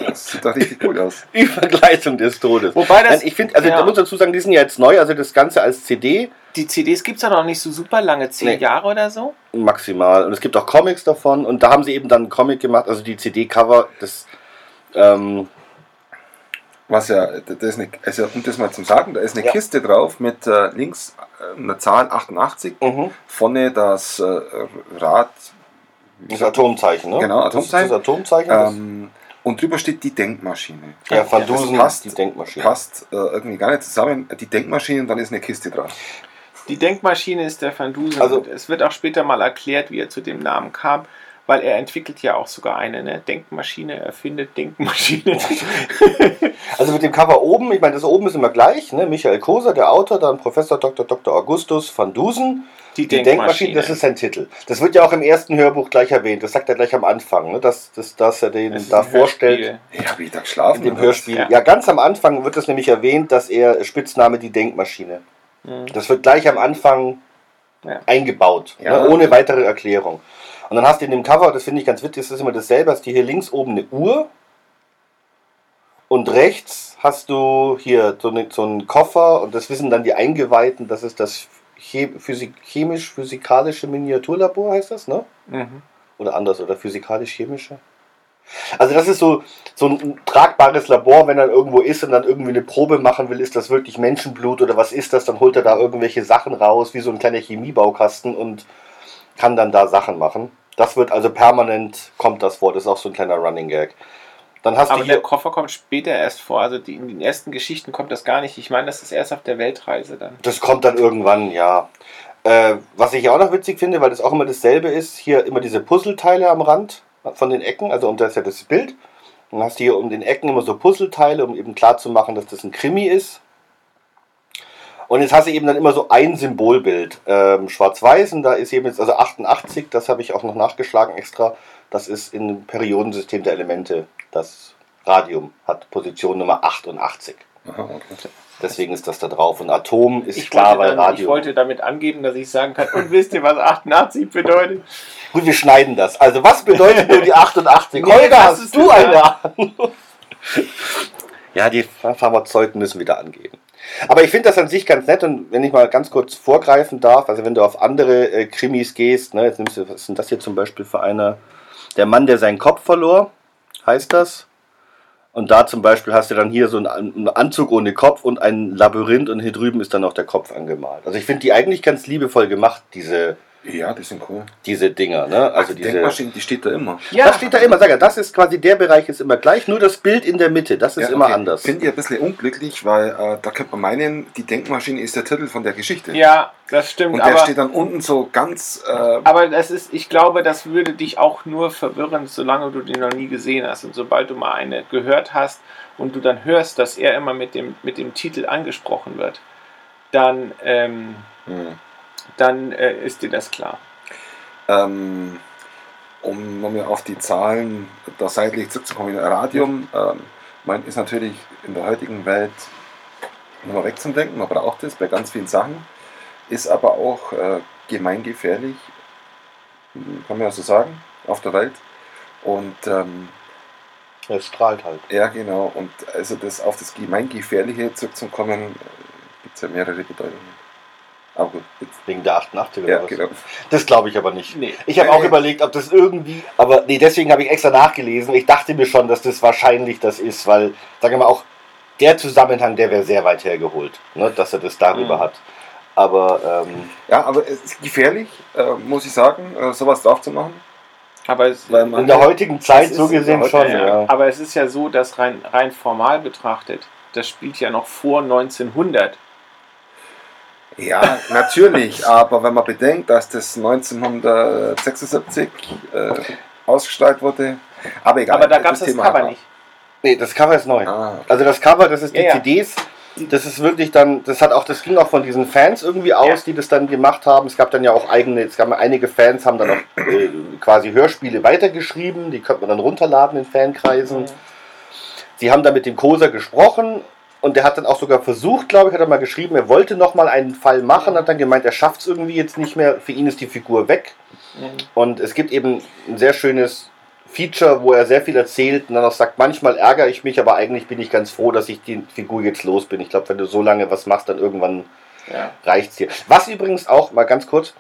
das sieht doch richtig cool aus. Übergleitung des Todes. Wobei das, Nein, ich finde, also ja. da muss dazu sagen, die sind ja jetzt neu, also das Ganze als CD die CDs gibt es ja noch nicht so super lange, zehn Nee. Jahre oder so. maximal. Und es gibt auch Comics davon und da haben sie eben dann einen Comic gemacht, also die CD-Cover, das ähm, Was ja, da ist eine, also um das mal zu sagen, da ist eine Ja. Kiste drauf mit äh, links äh, einer Zahl 88, mhm. vorne das äh, Rad das Atomzeichen, ne? Genau, Das ist Atomzeichen. Das Atomzeichen. das- ähm, und drüber steht die Denkmaschine. ja, Van ja, Dusen, passt. die Denkmaschine. Passt äh, irgendwie gar nicht zusammen. Die Denkmaschine und dann ist eine Kiste drauf. Die Denkmaschine ist der Van Dusen. Also- es wird auch später mal erklärt, wie er zu dem Namen kam. weil er entwickelt ja auch sogar eine ne? Denkmaschine, erfindet Denkmaschine. Also mit dem Cover oben, ich meine, das oben ist immer gleich, ne? Michael Koser, der Autor, dann Professor Dr. Dr. Augustus van Dusen. Die Die Denkmaschine. Denkmaschine, das ist sein Titel. Das wird ja auch im ersten Hörbuch gleich erwähnt. Das sagt er gleich am Anfang, ne? dass, dass, dass er den Das da vorstellt. Ja, habe ich da geschlafen? In dem Hörspiel. Ja. Ja. ganz am Anfang wird es nämlich erwähnt, dass er Spitzname die Denkmaschine. Mhm. Das wird gleich am Anfang Ja. eingebaut, Ja. ne, ohne weitere Erklärung. Und dann hast du in dem Cover, das finde ich ganz witzig, das ist immer dasselbe, hast du hier links oben eine Uhr und rechts hast du hier so, eine, so einen Koffer und das wissen dann die Eingeweihten, das ist das chemisch-physikalische Miniaturlabor, heißt das, ne? Mhm. Oder anders, oder physikalisch-chemische? Also das ist so, so ein tragbares Labor, wenn er irgendwo ist und dann irgendwie eine Probe machen will, ist das wirklich Menschenblut oder was ist das, dann holt er da irgendwelche Sachen raus, wie so ein kleiner Chemiebaukasten und kann dann da Sachen machen. Das wird also permanent, kommt das vor, das ist auch so ein kleiner Running Gag. Dann hast Aber du der hier, Koffer kommt später erst vor. Also die, in den ersten Geschichten kommt das gar nicht. Ich meine, das ist erst auf der Weltreise dann. das kommt dann irgendwann, ja. Äh, was ich auch noch witzig finde, weil das auch immer dasselbe ist, hier immer diese Puzzleteile am Rand von den Ecken, also um das ist ja das Bild. Dann hast du hier um den Ecken immer so Puzzleteile, um eben klar zu machen, dass das ein Krimi ist. Und jetzt hast du eben dann immer so ein Symbolbild, ähm, schwarz-weiß, und da ist eben jetzt also 88, das habe ich auch noch nachgeschlagen extra, das ist im Periodensystem der Elemente, das Radium hat Position Nummer 88. Aha, okay. Deswegen ist das da drauf. Und Atom ist Ich, klar, weil dann, ich Radium. wollte damit angeben, dass ich sagen kann, und wisst ihr, was 88 bedeutet? Gut, wir schneiden das. Also, was bedeutet nur die 88? Nee, Holger, hast du eine Ahnung? Ja, die Pharmazeuten müssen wieder angeben. Aber ich finde das an sich ganz nett und wenn ich mal ganz kurz vorgreifen darf, also wenn du auf andere äh, Krimis gehst, ne, jetzt nimmst du, was ist denn das hier zum Beispiel für einer? Der Mann, der seinen Kopf verlor, heißt das. Und da zum Beispiel hast du dann hier so einen, An- einen Anzug ohne Kopf und ein Labyrinth und hier drüben ist dann noch der Kopf angemalt. Also ich finde die eigentlich ganz liebevoll gemacht, diese, Ja, die sind cool. diese Dinger. Ne? Also die diese, Denkmaschine, die steht da immer. das steht da immer, sag ja, das ist quasi der Bereich ist immer gleich, nur das Bild in der Mitte, das ist Ja, immer okay. anders. Finde ich ein bisschen unglücklich, weil äh, da könnte man meinen, die Denkmaschine ist der Titel von der Geschichte. Ja, das stimmt. Und der aber, steht dann unten so ganz. Äh, aber das ist, ich glaube, das würde dich auch nur verwirren, solange du den noch nie gesehen hast. Und sobald du mal eine gehört hast und du dann hörst, dass er immer mit dem, mit dem Titel angesprochen wird, dann, ähm, hm. Dann äh, ist dir das klar. ähm, um nochmal auf die Zahlen da seitlich zurückzukommen, Radium ähm, man ist natürlich in der heutigen Welt nochmal wegzudenken, man braucht es bei ganz vielen Sachen, ist aber auch äh, gemeingefährlich, kann man ja so sagen, auf der Welt. Und ähm, Es strahlt halt. ja, genau, und also das auf das Gemeingefährliche zurückzukommen, gibt es ja mehrere Bedeutungen. Gut, jetzt, Wegen der 88 oder ja, was? genau. Das glaube ich aber nicht. Nee. Ich habe auch nee. überlegt, ob das irgendwie, aber nee, deswegen habe ich extra nachgelesen. Ich dachte mir schon, dass das wahrscheinlich das ist, weil, sagen wir mal, auch der Zusammenhang, der wäre sehr weit hergeholt, ne, dass er das darüber Mhm. hat. Aber ähm, Ja, aber es ist gefährlich, äh, muss ich sagen, äh, sowas drauf zu machen. Aber es, Weil man- in der heutigen Zeit so gesehen schon, ja. aber es ist ja so, dass rein, rein formal betrachtet, das spielt ja noch vor 1900. Ja, natürlich, aber wenn man bedenkt, dass das 1976 äh, ausgestrahlt wurde, aber egal. aber da gab es das Thema Cover nicht. Nee, das Cover ist neu. Ah, okay. Also das Cover, das ist die Ja, ja. CDs. Das ist wirklich dann, das hat auch, das ging auch von diesen Fans irgendwie aus, Ja. die das dann gemacht haben. Es gab dann ja auch eigene, es gab einige Fans, haben dann auch äh, quasi Hörspiele weitergeschrieben, die könnte man dann runterladen in Fankreisen. Sie haben da mit dem Koser gesprochen und der hat dann auch sogar versucht, glaube ich, hat er mal geschrieben, er wollte noch mal einen Fall machen, hat dann gemeint, er schafft es irgendwie jetzt nicht mehr, für ihn ist die Figur weg. Mhm. Und es gibt eben ein sehr schönes Feature, wo er sehr viel erzählt und dann auch sagt, manchmal ärgere ich mich, aber eigentlich bin ich ganz froh, dass ich die Figur jetzt los bin. Ich glaube, wenn du so lange was machst, dann irgendwann Ja. reicht's dir. Was übrigens auch, mal ganz kurz,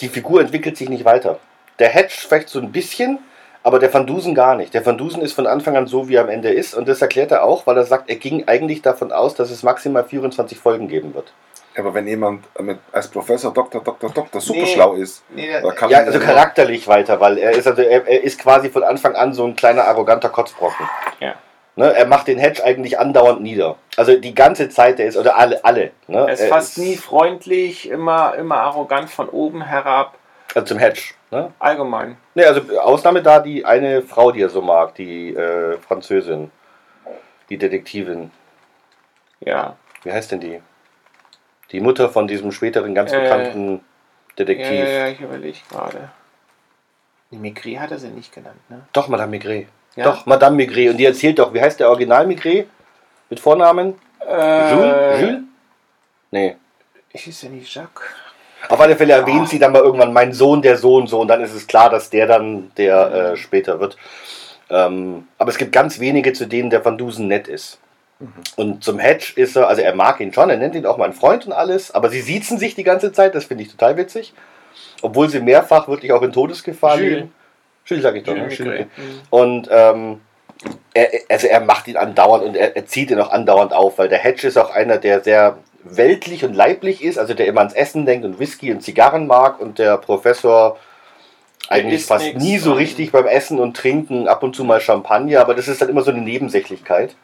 die Figur entwickelt sich nicht weiter. Der Hedge vielleicht so ein bisschen, aber der Van Dusen gar nicht. Der Van Dusen ist von Anfang an so, wie er am Ende ist und das erklärt er auch, weil er sagt, er ging eigentlich davon aus, dass es maximal 24 Folgen geben wird. Aber wenn jemand mit, als Professor, Doktor, Doktor, Doktor super Nee. schlau ist, Nee, kann Ja, also charakterlich weiter, weil er ist also er, er ist quasi von Anfang an so ein kleiner arroganter Kotzbrocken. ja. Ne, er macht den Hedge eigentlich andauernd nieder. Also die ganze Zeit, der ist, oder alle, alle. Ne? Er ist fast nie freundlich, immer, immer arrogant von oben herab. Also zum Hedge. Ne? Allgemein. Ne, also Ausnahme da die eine Frau, die er so mag, die äh, Französin, die Detektivin. Ja. Wie heißt denn die? Die Mutter von diesem späteren ganz Äh, bekannten Ja, Detektiv. ja, ja, ich überlege gerade. Die Migri hat er sie nicht genannt, ne? Doch, Madame Maigret. Ja? Doch, Madame Maigret. Und die erzählt doch, wie heißt der Original Maigret? Mit Vornamen? Äh, Jules? Jules? Nee. Hieß er nicht Jacques? Auf alle Fälle erwähnt sie dann mal irgendwann mein Sohn, der Sohn, so. Und dann ist es klar, dass der dann der äh, später wird. Ähm, aber es gibt ganz wenige, zu denen der Van Dusen nett ist. Und zum Hedge ist er, also er mag ihn schon, er nennt ihn auch mein Freund und alles, aber sie siezen sich die ganze Zeit, das finde ich total witzig. Obwohl sie mehrfach wirklich auch in Todesgefahr Jules. leben. Jules sag ich doch. Jules. Jules. Mhm. Und ähm, er, also er macht ihn andauernd und er, er zieht ihn auch andauernd auf, weil der Hedge ist auch einer, der sehr weltlich und leiblich ist, also der immer ans Essen denkt und Whisky und Zigarren mag und der Professor eigentlich fast nix nie so richtig beim Essen und Trinken, ab und zu mal Champagner, aber das ist dann immer so eine Nebensächlichkeit.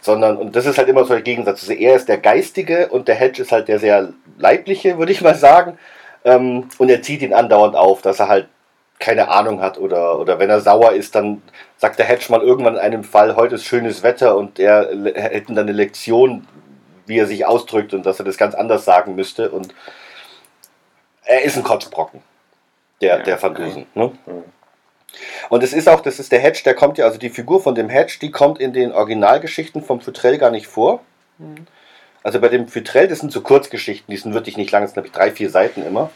Sondern, und das ist halt immer so der Gegensatz. Also er ist der Geistige und der Hedge ist halt der sehr Leibliche, würde ich mal sagen. Ähm, und er zieht ihn andauernd auf, dass er halt keine Ahnung hat oder, oder wenn er sauer ist, dann sagt der Hedge mal irgendwann in einem Fall, heute ist schönes Wetter und er le- hätten dann eine Lektion, wie er sich ausdrückt und dass er das ganz anders sagen müsste und er ist ein Kotzbrocken, der, Ja, der Van Dusen. Ne? Mhm. Und es ist auch, das ist der Hedge, der kommt ja, also die Figur von dem Hedge, die kommt in den Originalgeschichten vom Futrell gar nicht vor. Mhm. Also bei dem Futrell, das sind so Kurzgeschichten, die sind wirklich nicht lang, das sind glaube ich drei, vier Seiten immer.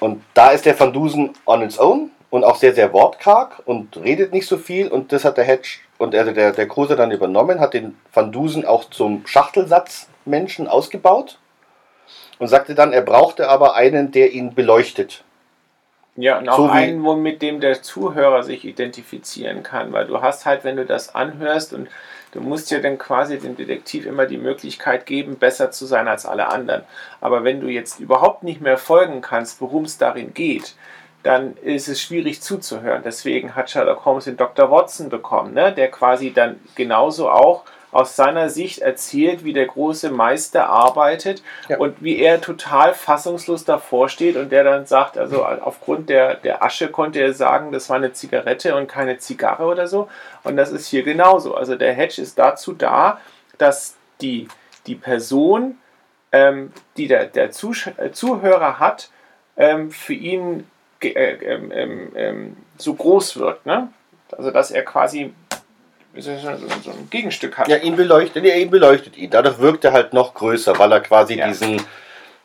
Und da ist der Van Dusen on its own und auch sehr, sehr wortkarg und redet nicht so viel. Und das hat der Hedge und also der, der Kruse dann übernommen, hat den Van Dusen auch zum Schachtelsatzmenschen ausgebaut und sagte dann, er brauchte aber einen, der ihn beleuchtet. Ja, und auch So einen, wo mit dem der Zuhörer sich identifizieren kann, weil du hast halt, wenn du das anhörst und du musst ja dann quasi dem Detektiv immer die Möglichkeit geben, besser zu sein als alle anderen. Aber wenn du jetzt überhaupt nicht mehr folgen kannst, worum es darin geht, dann ist es schwierig zuzuhören. Deswegen hat Sherlock Holmes den Dr. Watson bekommen, ne? der quasi dann genauso auch aus seiner Sicht erzählt, wie der große Meister arbeitet Ja. und wie er total fassungslos davor steht und der dann sagt, also aufgrund der, der Asche konnte er sagen, das war eine Zigarette und keine Zigarre oder so. Und das ist hier genauso. Also der Hedge ist dazu da, dass die, die Person, ähm, die der, der Zuhörer hat, ähm, für ihn äh, ähm, ähm, ähm, so groß wird. Ne? Also dass er quasi so, ein Gegenstück hat. Ja, ihn beleuchtet, nee, ihn beleuchtet ihn. Dadurch wirkt er halt noch größer, weil er quasi Ja. diesen,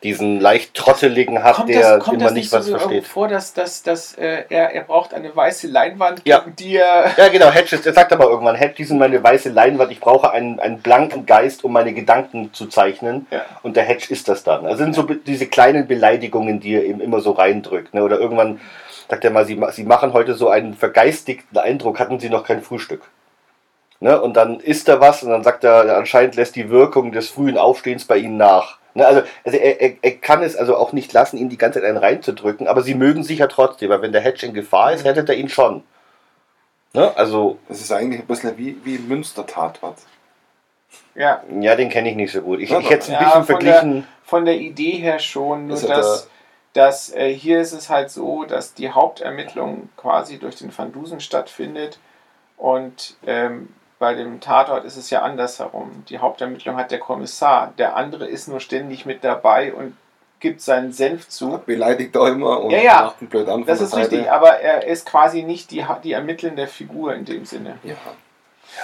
diesen leicht trotteligen hat, kommt der das, kommt immer das nicht nicht so was irgendwo versteht. vor, dass, dass, dass äh, er, er braucht eine weiße Leinwand, Ja. gegen die er... Ja, genau, Hedge, ist- er sagt aber irgendwann, Hedge, die sind meine weiße Leinwand, ich brauche einen, einen blanken Geist, um meine Gedanken zu zeichnen. Ja. Und der Hedge ist das dann. Also sind so diese kleinen Beleidigungen, die er eben immer so reindrückt. Ne? Oder irgendwann sagt er mal, sie, sie machen heute so einen vergeistigten Eindruck, hatten sie noch kein Frühstück. Ne? Und dann isst er was und dann sagt er, anscheinend lässt die Wirkung des frühen Aufstehens bei ihnen nach. Ne? Also, also er, er, er kann es also auch nicht lassen, ihn die ganze Zeit einen reinzudrücken, aber sie mögen sich ja trotzdem, weil wenn der Hedge in Gefahr ist, rettet er ihn schon. Ne? Also, Das ist eigentlich ein bisschen wie, wie Münster-Tatort. Ja, ja, den kenne ich nicht so gut. Ich, ich hätte es ein ja, bisschen von verglichen. von der Idee her schon, nur dass, dass äh, hier ist es halt so, dass die Hauptermittlung quasi durch den Van Dusen stattfindet und ähm, bei dem Tatort ist es ja andersherum. Die Hauptermittlung hat der Kommissar, der andere ist nur ständig mit dabei und gibt seinen Senf zu. Beleidigt auch immer und Ja, ja. macht einen blöd an Das ist Seite. richtig, aber er ist quasi nicht die, die ermittelnde Figur in dem Sinne. Ja.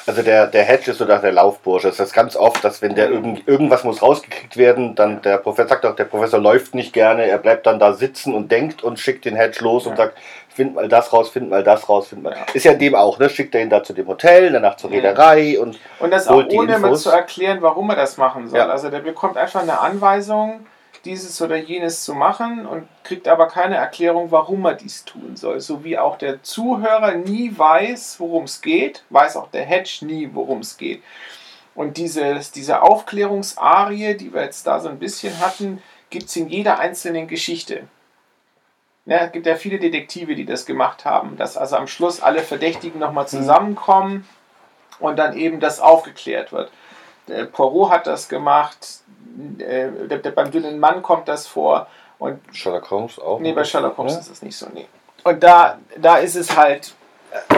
Also der, der Hedge ist so der Laufbursche. Das ist ganz oft, dass wenn der irgend, irgendwas muss rausgekriegt werden, dann der Professor sagt auch, der Professor läuft nicht gerne, er bleibt dann da sitzen und denkt und schickt den Hedge los und Ja. sagt, find mal das raus, find mal das raus, find mal. Ja. Ist ja in dem auch, ne? Schickt er ihn da zu dem Hotel, danach zur. Reederei und Und das auch ohne mal zu erklären, warum er das machen soll. Ja. Also der bekommt einfach eine Anweisung, dieses oder jenes zu machen und kriegt aber keine Erklärung, warum er dies tun soll. So wie auch der Zuhörer nie weiß, worum es geht, weiß auch der Hedge nie, worum es geht. Und dieses, diese Aufklärungsarie, die wir jetzt da so ein bisschen hatten, gibt es in jeder einzelnen Geschichte. Ja, es gibt ja viele Detektive, die das gemacht haben, dass also am Schluss alle Verdächtigen nochmal zusammenkommen und dann eben das aufgeklärt wird. Der Poirot hat das gemacht, äh, der, der, beim dünnen Mann kommt das vor Und Sherlock Holmes auch. Nee, bei Sherlock Holmes Ja? ist es nicht so, nee. Und da, da ist es halt. Äh,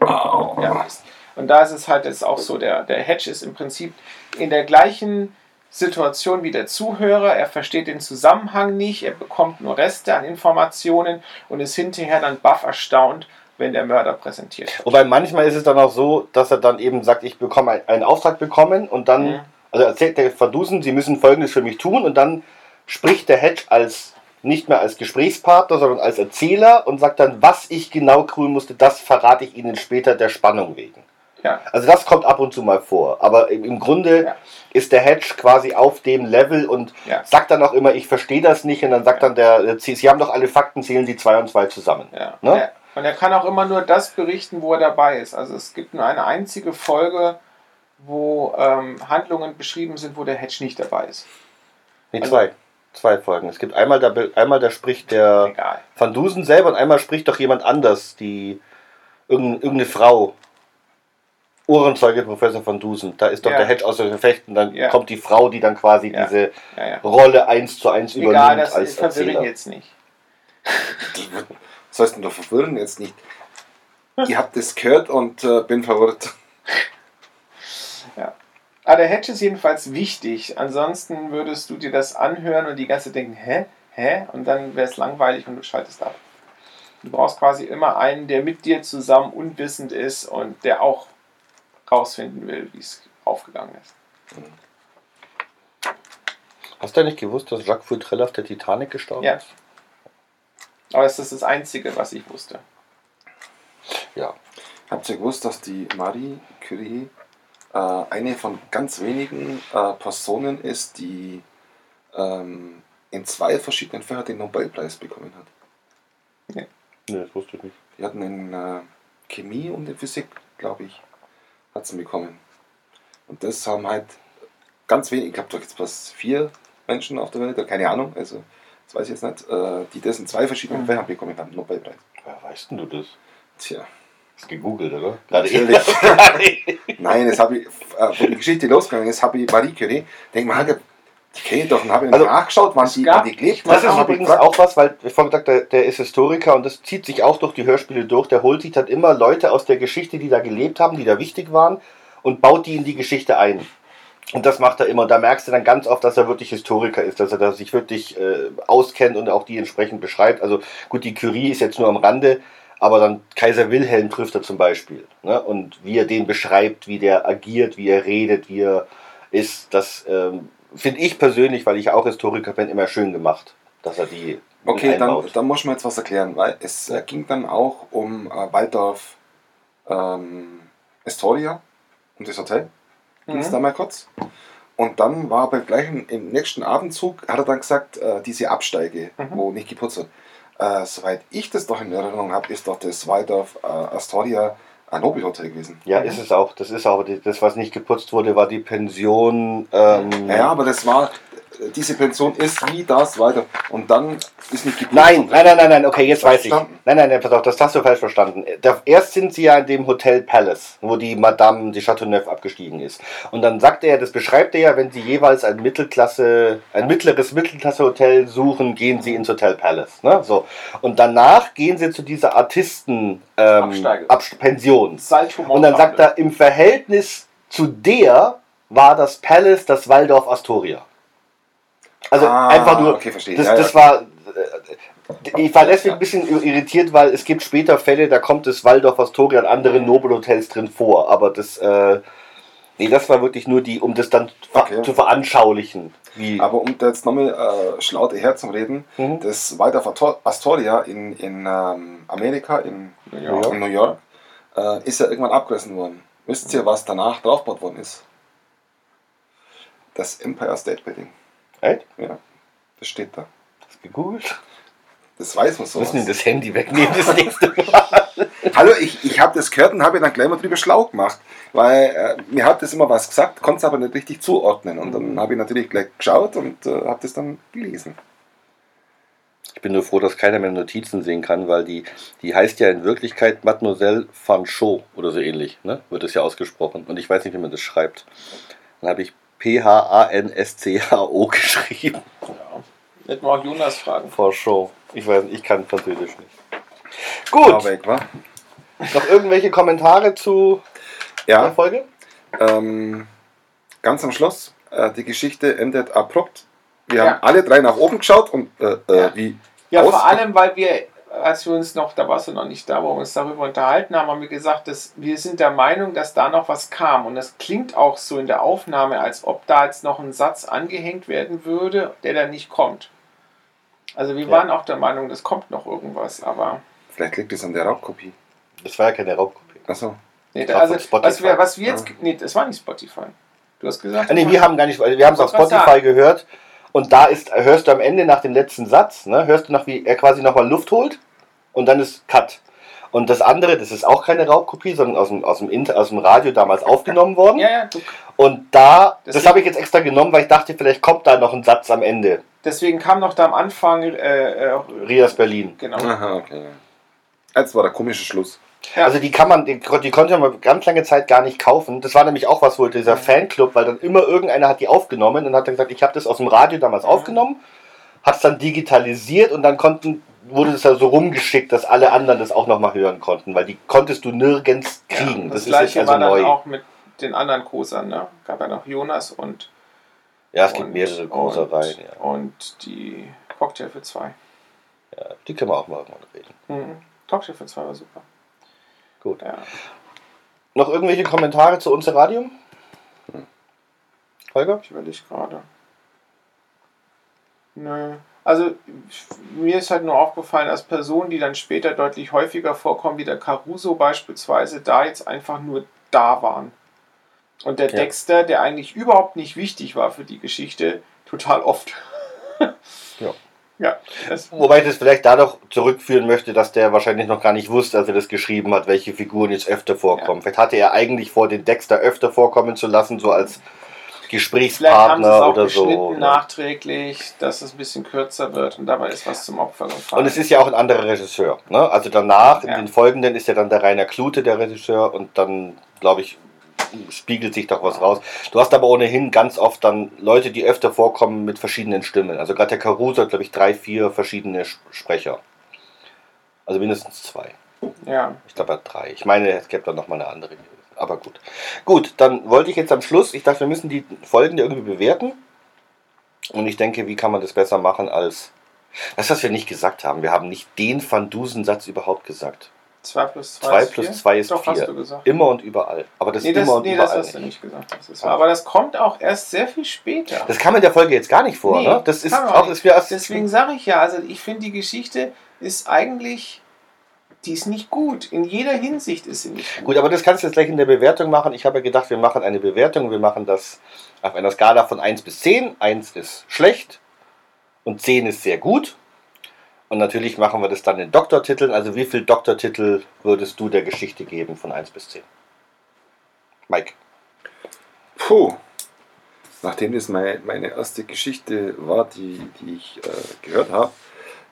ja, und da ist es halt jetzt auch so, der, der Hedge ist im Prinzip in der gleichen Situation wie der Zuhörer. Er versteht den Zusammenhang nicht, er bekommt nur Reste an Informationen und ist hinterher dann baff erstaunt, wenn der Mörder präsentiert wird. Wobei manchmal ist es dann auch so, dass er dann eben sagt, ich bekomme ein- einen Auftrag bekommen und dann, Mhm. also erzählt der Verdusen, sie müssen folgendes für mich tun und dann spricht der Hedge als nicht mehr als Gesprächspartner, sondern als Erzähler und sagt dann, was ich genau tun musste, das verrate ich Ihnen später der Spannung wegen. Ja. Also das kommt ab und zu mal vor. Aber im Grunde Ja. ist der Hedge quasi auf dem Level und Ja. sagt dann auch immer, ich verstehe das nicht. Und dann sagt dann der, der, Sie haben doch alle Fakten, zählen Sie zwei und zwei zusammen. Ja. Ne? Und, er, kann auch immer nur das berichten, wo er dabei ist. Also es gibt nur eine einzige Folge, wo ähm, Handlungen beschrieben sind, wo der Hedge nicht dabei ist. Nee, Also- zwei. Zwei Folgen. Es gibt einmal, da, einmal da spricht der Egal. Van Dusen selber und einmal spricht doch jemand anders, die irgendeine Frau. Ohrenzeuge Professor Van Dusen. Da ist doch Ja. der Hedge außer Gefecht und dann Ja. kommt die Frau, die dann quasi Ja. diese Ja, ja. Rolle eins zu eins Egal, übernimmt das als verwirre ihn Erzähler. jetzt nicht. Was heißt denn da verwirren jetzt nicht? Ihr habt das gehört und äh, bin verwirrt. Aber Ah, der Hedge ist jedenfalls wichtig. Ansonsten würdest du dir das anhören und die ganze Zeit denken, hä? Hä? Und dann wäre es langweilig und du schaltest ab. Du brauchst quasi immer einen, der mit dir zusammen unwissend ist und der auch rausfinden will, wie es aufgegangen ist. Hast du nicht gewusst, dass Jacques Futrell auf der Titanic gestorben Ja. ist? Aber es ist das Einzige, was ich wusste. Ja. Habt ihr gewusst, dass die Marie Curie äh, eine von ganz wenigen äh, Personen ist, die ähm, in zwei verschiedenen Fächern den Nobelpreis bekommen hat? Nee, das wusste ich nicht. Die hatten in äh, Chemie und in Physik, glaube ich, hat sie bekommen. Und das haben halt ganz wenig, ich glaube doch jetzt was vier Menschen auf der Welt, oder keine Ahnung, also das weiß ich jetzt nicht, äh, die das in zwei verschiedenen Mhm. Fächern bekommen haben, Nobelpreis. Woher weißt denn du das? Tja. Hast gegoogelt, oder? Natürlich. Nein, das habe ich, äh, wo die Geschichte losgegangen ist, habe ich Marie Curie, denke mal, die kenne ich doch und habe Also, nachgeschaut, wann die, wann die gelebt Das ist übrigens auch was, weil ich vorhin gesagt der, der ist Historiker und das zieht sich auch durch die Hörspiele durch. Der holt sich dann immer Leute aus der Geschichte, die da gelebt haben, die da wichtig waren und baut die in die Geschichte ein. Und das macht er immer. Und da merkst du dann ganz oft, dass er wirklich Historiker ist, dass er da sich wirklich äh, auskennt und auch die entsprechend beschreibt. Also gut, die Curie ist jetzt nur am Rande, aber dann Kaiser Wilhelm trifft er zum Beispiel. Ne? Und wie er den beschreibt, wie der agiert, wie er redet, wie er ist, das ähm, finde ich persönlich, weil ich auch Historiker bin, immer schön gemacht, dass er die Okay, dann, dann muss ich mir jetzt was erklären, weil es äh, ging dann auch um äh, Waldorf ähm, Astoria, um das Hotel, ging es Mhm. da mal kurz. Und dann war aber gleich im, im nächsten Abendzug, hat er dann gesagt, äh, diese Absteige, Mhm. wo nicht geputzt wird. Äh, soweit ich das doch in Erinnerung habe, ist doch das Waldorf äh, Astoria ein Nobelhotel gewesen. Ja, ist es auch. Das ist auch die, das, was nicht geputzt wurde, war die Pension. Ähm, Ja, aber das war, diese Pension ist wie das weiter. Und dann ist nicht geputzt. Nein, nein, nein, nein, nein, okay, jetzt weiß ich. Verstanden. Nein, nein, nein, pass auf, das hast du falsch verstanden. Erst sind sie ja in dem Hotel Palace, wo die Madame de Chateauneuf abgestiegen ist. Und dann sagt er, das beschreibt er ja, wenn sie jeweils ein Mittelklasse, ein mittleres Mittelklasse-Hotel suchen, gehen sie ins Hotel Palace. Ne? So. Und danach gehen sie zu dieser Artisten ähm, Pension. Und dann sagt er, im Verhältnis zu der war das Palace das Waldorf Astoria. Also Ah, einfach nur, okay, verstehe. das, Ja, das war, äh, ich war deswegen ein bisschen irritiert, weil es gibt später Fälle, da kommt das Waldorf Astoria und andere Nobelhotels drin vor, aber das, äh, nee, das war wirklich nur die, um das dann Okay. zu veranschaulichen. Wie, Aber um da jetzt nochmal äh, schlau daherzureden, Mhm. das Waldorf Astor- Astoria in, in ähm, Amerika, in New. York. in New York, äh, ist ja irgendwann abgerissen worden. Wisst ihr, was danach draufgebaut worden ist? Das Empire State Building. Echt? Ja, das steht da. Du gegoogelt? Das weiß man so. Wir müssen ihm das Handy wegnehmen, das nächste Mal. Hallo, ich, ich habe das gehört und habe dann gleich mal drüber schlau gemacht, weil äh, mir hat das immer was gesagt, konnte es aber nicht richtig zuordnen. Und dann habe ich natürlich gleich geschaut und äh, habe das dann gelesen. Ich bin nur froh, dass keiner mehr Notizen sehen kann, weil die, die heißt ja in Wirklichkeit Mademoiselle Fanchot oder so ähnlich, ne? wird es ja ausgesprochen. Und ich weiß nicht, wie man das schreibt. Dann habe ich P-H-A-N-S-C-H-O geschrieben. Hätten wir auch Jonas fragen. For show. Ich weiß nicht, ich kann Französisch nicht. Gut, weg, wa? noch irgendwelche Kommentare zu der Ja, Folge? ähm, ganz am Schluss, äh, die Geschichte endet abrupt. Wir Ja. haben alle drei nach oben geschaut und äh, äh, Ja. wie Ja, aus- vor allem, weil wir, als wir uns noch, da warst du noch nicht da, wo wir uns darüber unterhalten haben, haben wir gesagt, dass wir sind der Meinung, dass da noch was kam. Und das klingt auch so in der Aufnahme, als ob da jetzt noch ein Satz angehängt werden würde, der dann nicht kommt. Also wir Ja. waren auch der Meinung, das kommt noch irgendwas, aber Vielleicht liegt es an der Raubkopie. Das war ja keine Raubkopie. Achso. nee, War also was wir, was wir jetzt, nee, das war nicht Spotify. Du hast gesagt, Ah, nee, wir haben gar nicht, wir haben es auf Spotify gehört und da ist, hörst du am Ende nach dem letzten Satz, ne, hörst du noch, wie er quasi nochmal Luft holt und dann ist Cut. Und das andere, das ist auch keine Raubkopie, sondern aus dem, aus dem, Inter, aus dem Radio damals aufgenommen worden. ja, ja, du, Und da, das Deswegen- habe ich jetzt extra genommen, weil ich dachte, vielleicht kommt da noch ein Satz am Ende. deswegen kam noch da am Anfang, äh, äh, Rias Berlin. genau. Aha, okay. Jetzt war der komische Schluss. Ja. Also die kann man, die, die konnte man ganz lange Zeit gar nicht kaufen. Das war nämlich auch was wohl dieser Fanclub, weil dann immer irgendeiner hat die aufgenommen und hat dann gesagt, ich habe das aus dem Radio damals Mhm. aufgenommen, hat es dann digitalisiert und dann konnten, wurde es da so rumgeschickt, dass alle anderen das auch nochmal hören konnten, weil die konntest du nirgends kriegen. Ja, das, das, ist gleiche also war dann neu. auch mit den anderen Kosern. Ne? Gab ja noch Jonas und ja, es gibt und, mehrere Großereien. Und, Ja. und die Cocktail für zwei. Ja, die können wir auch mal irgendwann reden. Mhm. Cocktail für zwei war super. Gut. Ja. Noch irgendwelche Kommentare zu unser Radium? Holger? Ich überlege gerade. Nö. Also mir ist halt nur aufgefallen, dass Personen, die dann später deutlich häufiger vorkommen, wie der Caruso beispielsweise, da jetzt einfach nur da waren. Und der Ja. Dexter, der eigentlich überhaupt nicht wichtig war für die Geschichte, total oft. Ja. Ja, Wobei ich das vielleicht dadurch zurückführen möchte, dass der wahrscheinlich noch gar nicht wusste, als er das geschrieben hat, welche Figuren jetzt öfter vorkommen. Vielleicht hatte er eigentlich vor, den Dexter öfter vorkommen zu lassen, so als Gesprächspartner oder so. nachträglich, dass es ein bisschen kürzer wird und dabei ist was zum Opfer gefallen. Und es ist ja auch ein anderer Regisseur. Ne? Also danach, Ja. in den folgenden, ist ja dann der Rainer Klute der Regisseur und dann, glaube ich, spiegelt sich doch was raus. Du hast aber ohnehin ganz oft dann Leute, die öfter vorkommen mit verschiedenen Stimmen. Also gerade der Caruso hat, glaube ich, drei, vier verschiedene Sch- Sprecher. Also mindestens zwei. ja, Ich glaube, er hat drei. Ich meine, es gäbe dann nochmal eine andere. Aber gut. Gut, dann wollte ich jetzt am Schluss, ich dachte, wir müssen die Folgen irgendwie bewerten. Und ich denke, wie kann man das besser machen als. Das, was wir nicht gesagt haben. Wir haben nicht den Van Dusen-Satz überhaupt gesagt. 2 plus 2 2 ist plus 4. 2 ist Doch, hast 4. du gesagt. Immer und überall. Aber das Nee, das, immer und nee, das überall hast du nicht. nicht gesagt. Das ist wahr. Aber das kommt auch erst sehr viel später. Das kam in der Folge jetzt gar nicht vor, Nee, ne? Das ist auch, nicht. ist erst, Deswegen sage ich ja, also ich finde die Geschichte ist eigentlich, die ist nicht gut. In jeder Hinsicht ist sie nicht gut. Gut, aber das kannst du jetzt gleich in der Bewertung machen. Ich habe ja gedacht, wir machen eine Bewertung. Wir machen das auf einer Skala von 1 bis 10. 1 ist schlecht und 10 ist sehr gut. Und natürlich machen wir das dann in Doktortiteln. Also wie viel Doktortitel würdest du der Geschichte geben von 1 bis 10? Mike. Puh. Nachdem das mein, meine erste Geschichte war, die, die ich äh, gehört habe,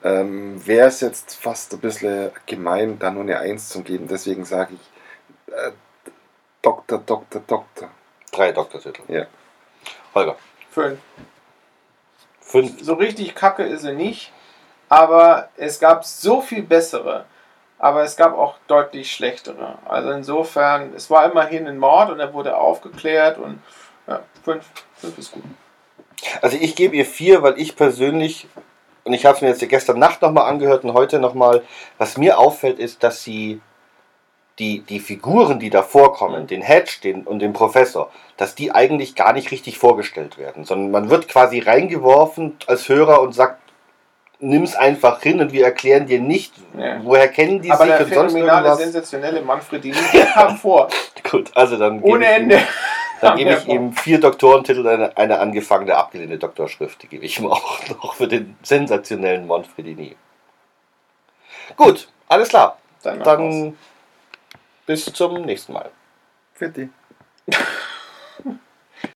ähm, wäre es jetzt fast ein bisschen gemein, da nur eine Eins zu geben. Deswegen sage ich äh, Doktor, Doktor, Doktor. Drei Doktortitel. Ja. Holger. Fünf. Fünf. So richtig kacke ist sie nicht, aber es gab so viel bessere. Aber es gab auch deutlich schlechtere. Also insofern, es war immerhin ein Mord und er wurde aufgeklärt und ja, fünf, fünf ist gut. Also ich gebe ihr vier, weil ich persönlich, und ich habe es mir jetzt gestern Nacht nochmal angehört und heute nochmal, was mir auffällt, ist, dass sie die, die Figuren, die da vorkommen, den Hedge den, und den Professor, dass die eigentlich gar nicht richtig vorgestellt werden, sondern man wird quasi reingeworfen als Hörer und sagt, nimm's einfach hin und wir erklären dir nicht, Ja. woher kennen die aber sich der und sonst phänomenale, irgendwas. sensationelle Manfredini, kam vor. Gut, also dann Ohne gebe ich ihm- Ende. Dann gebe ich vor. ihm vier Doktorentitel und eine, eine angefangene, abgelehnte Doktorschrift. Die gebe ich ihm auch noch für den sensationellen Manfredini. Gut, alles klar. Dann. Dann bis zum nächsten Mal. Für die.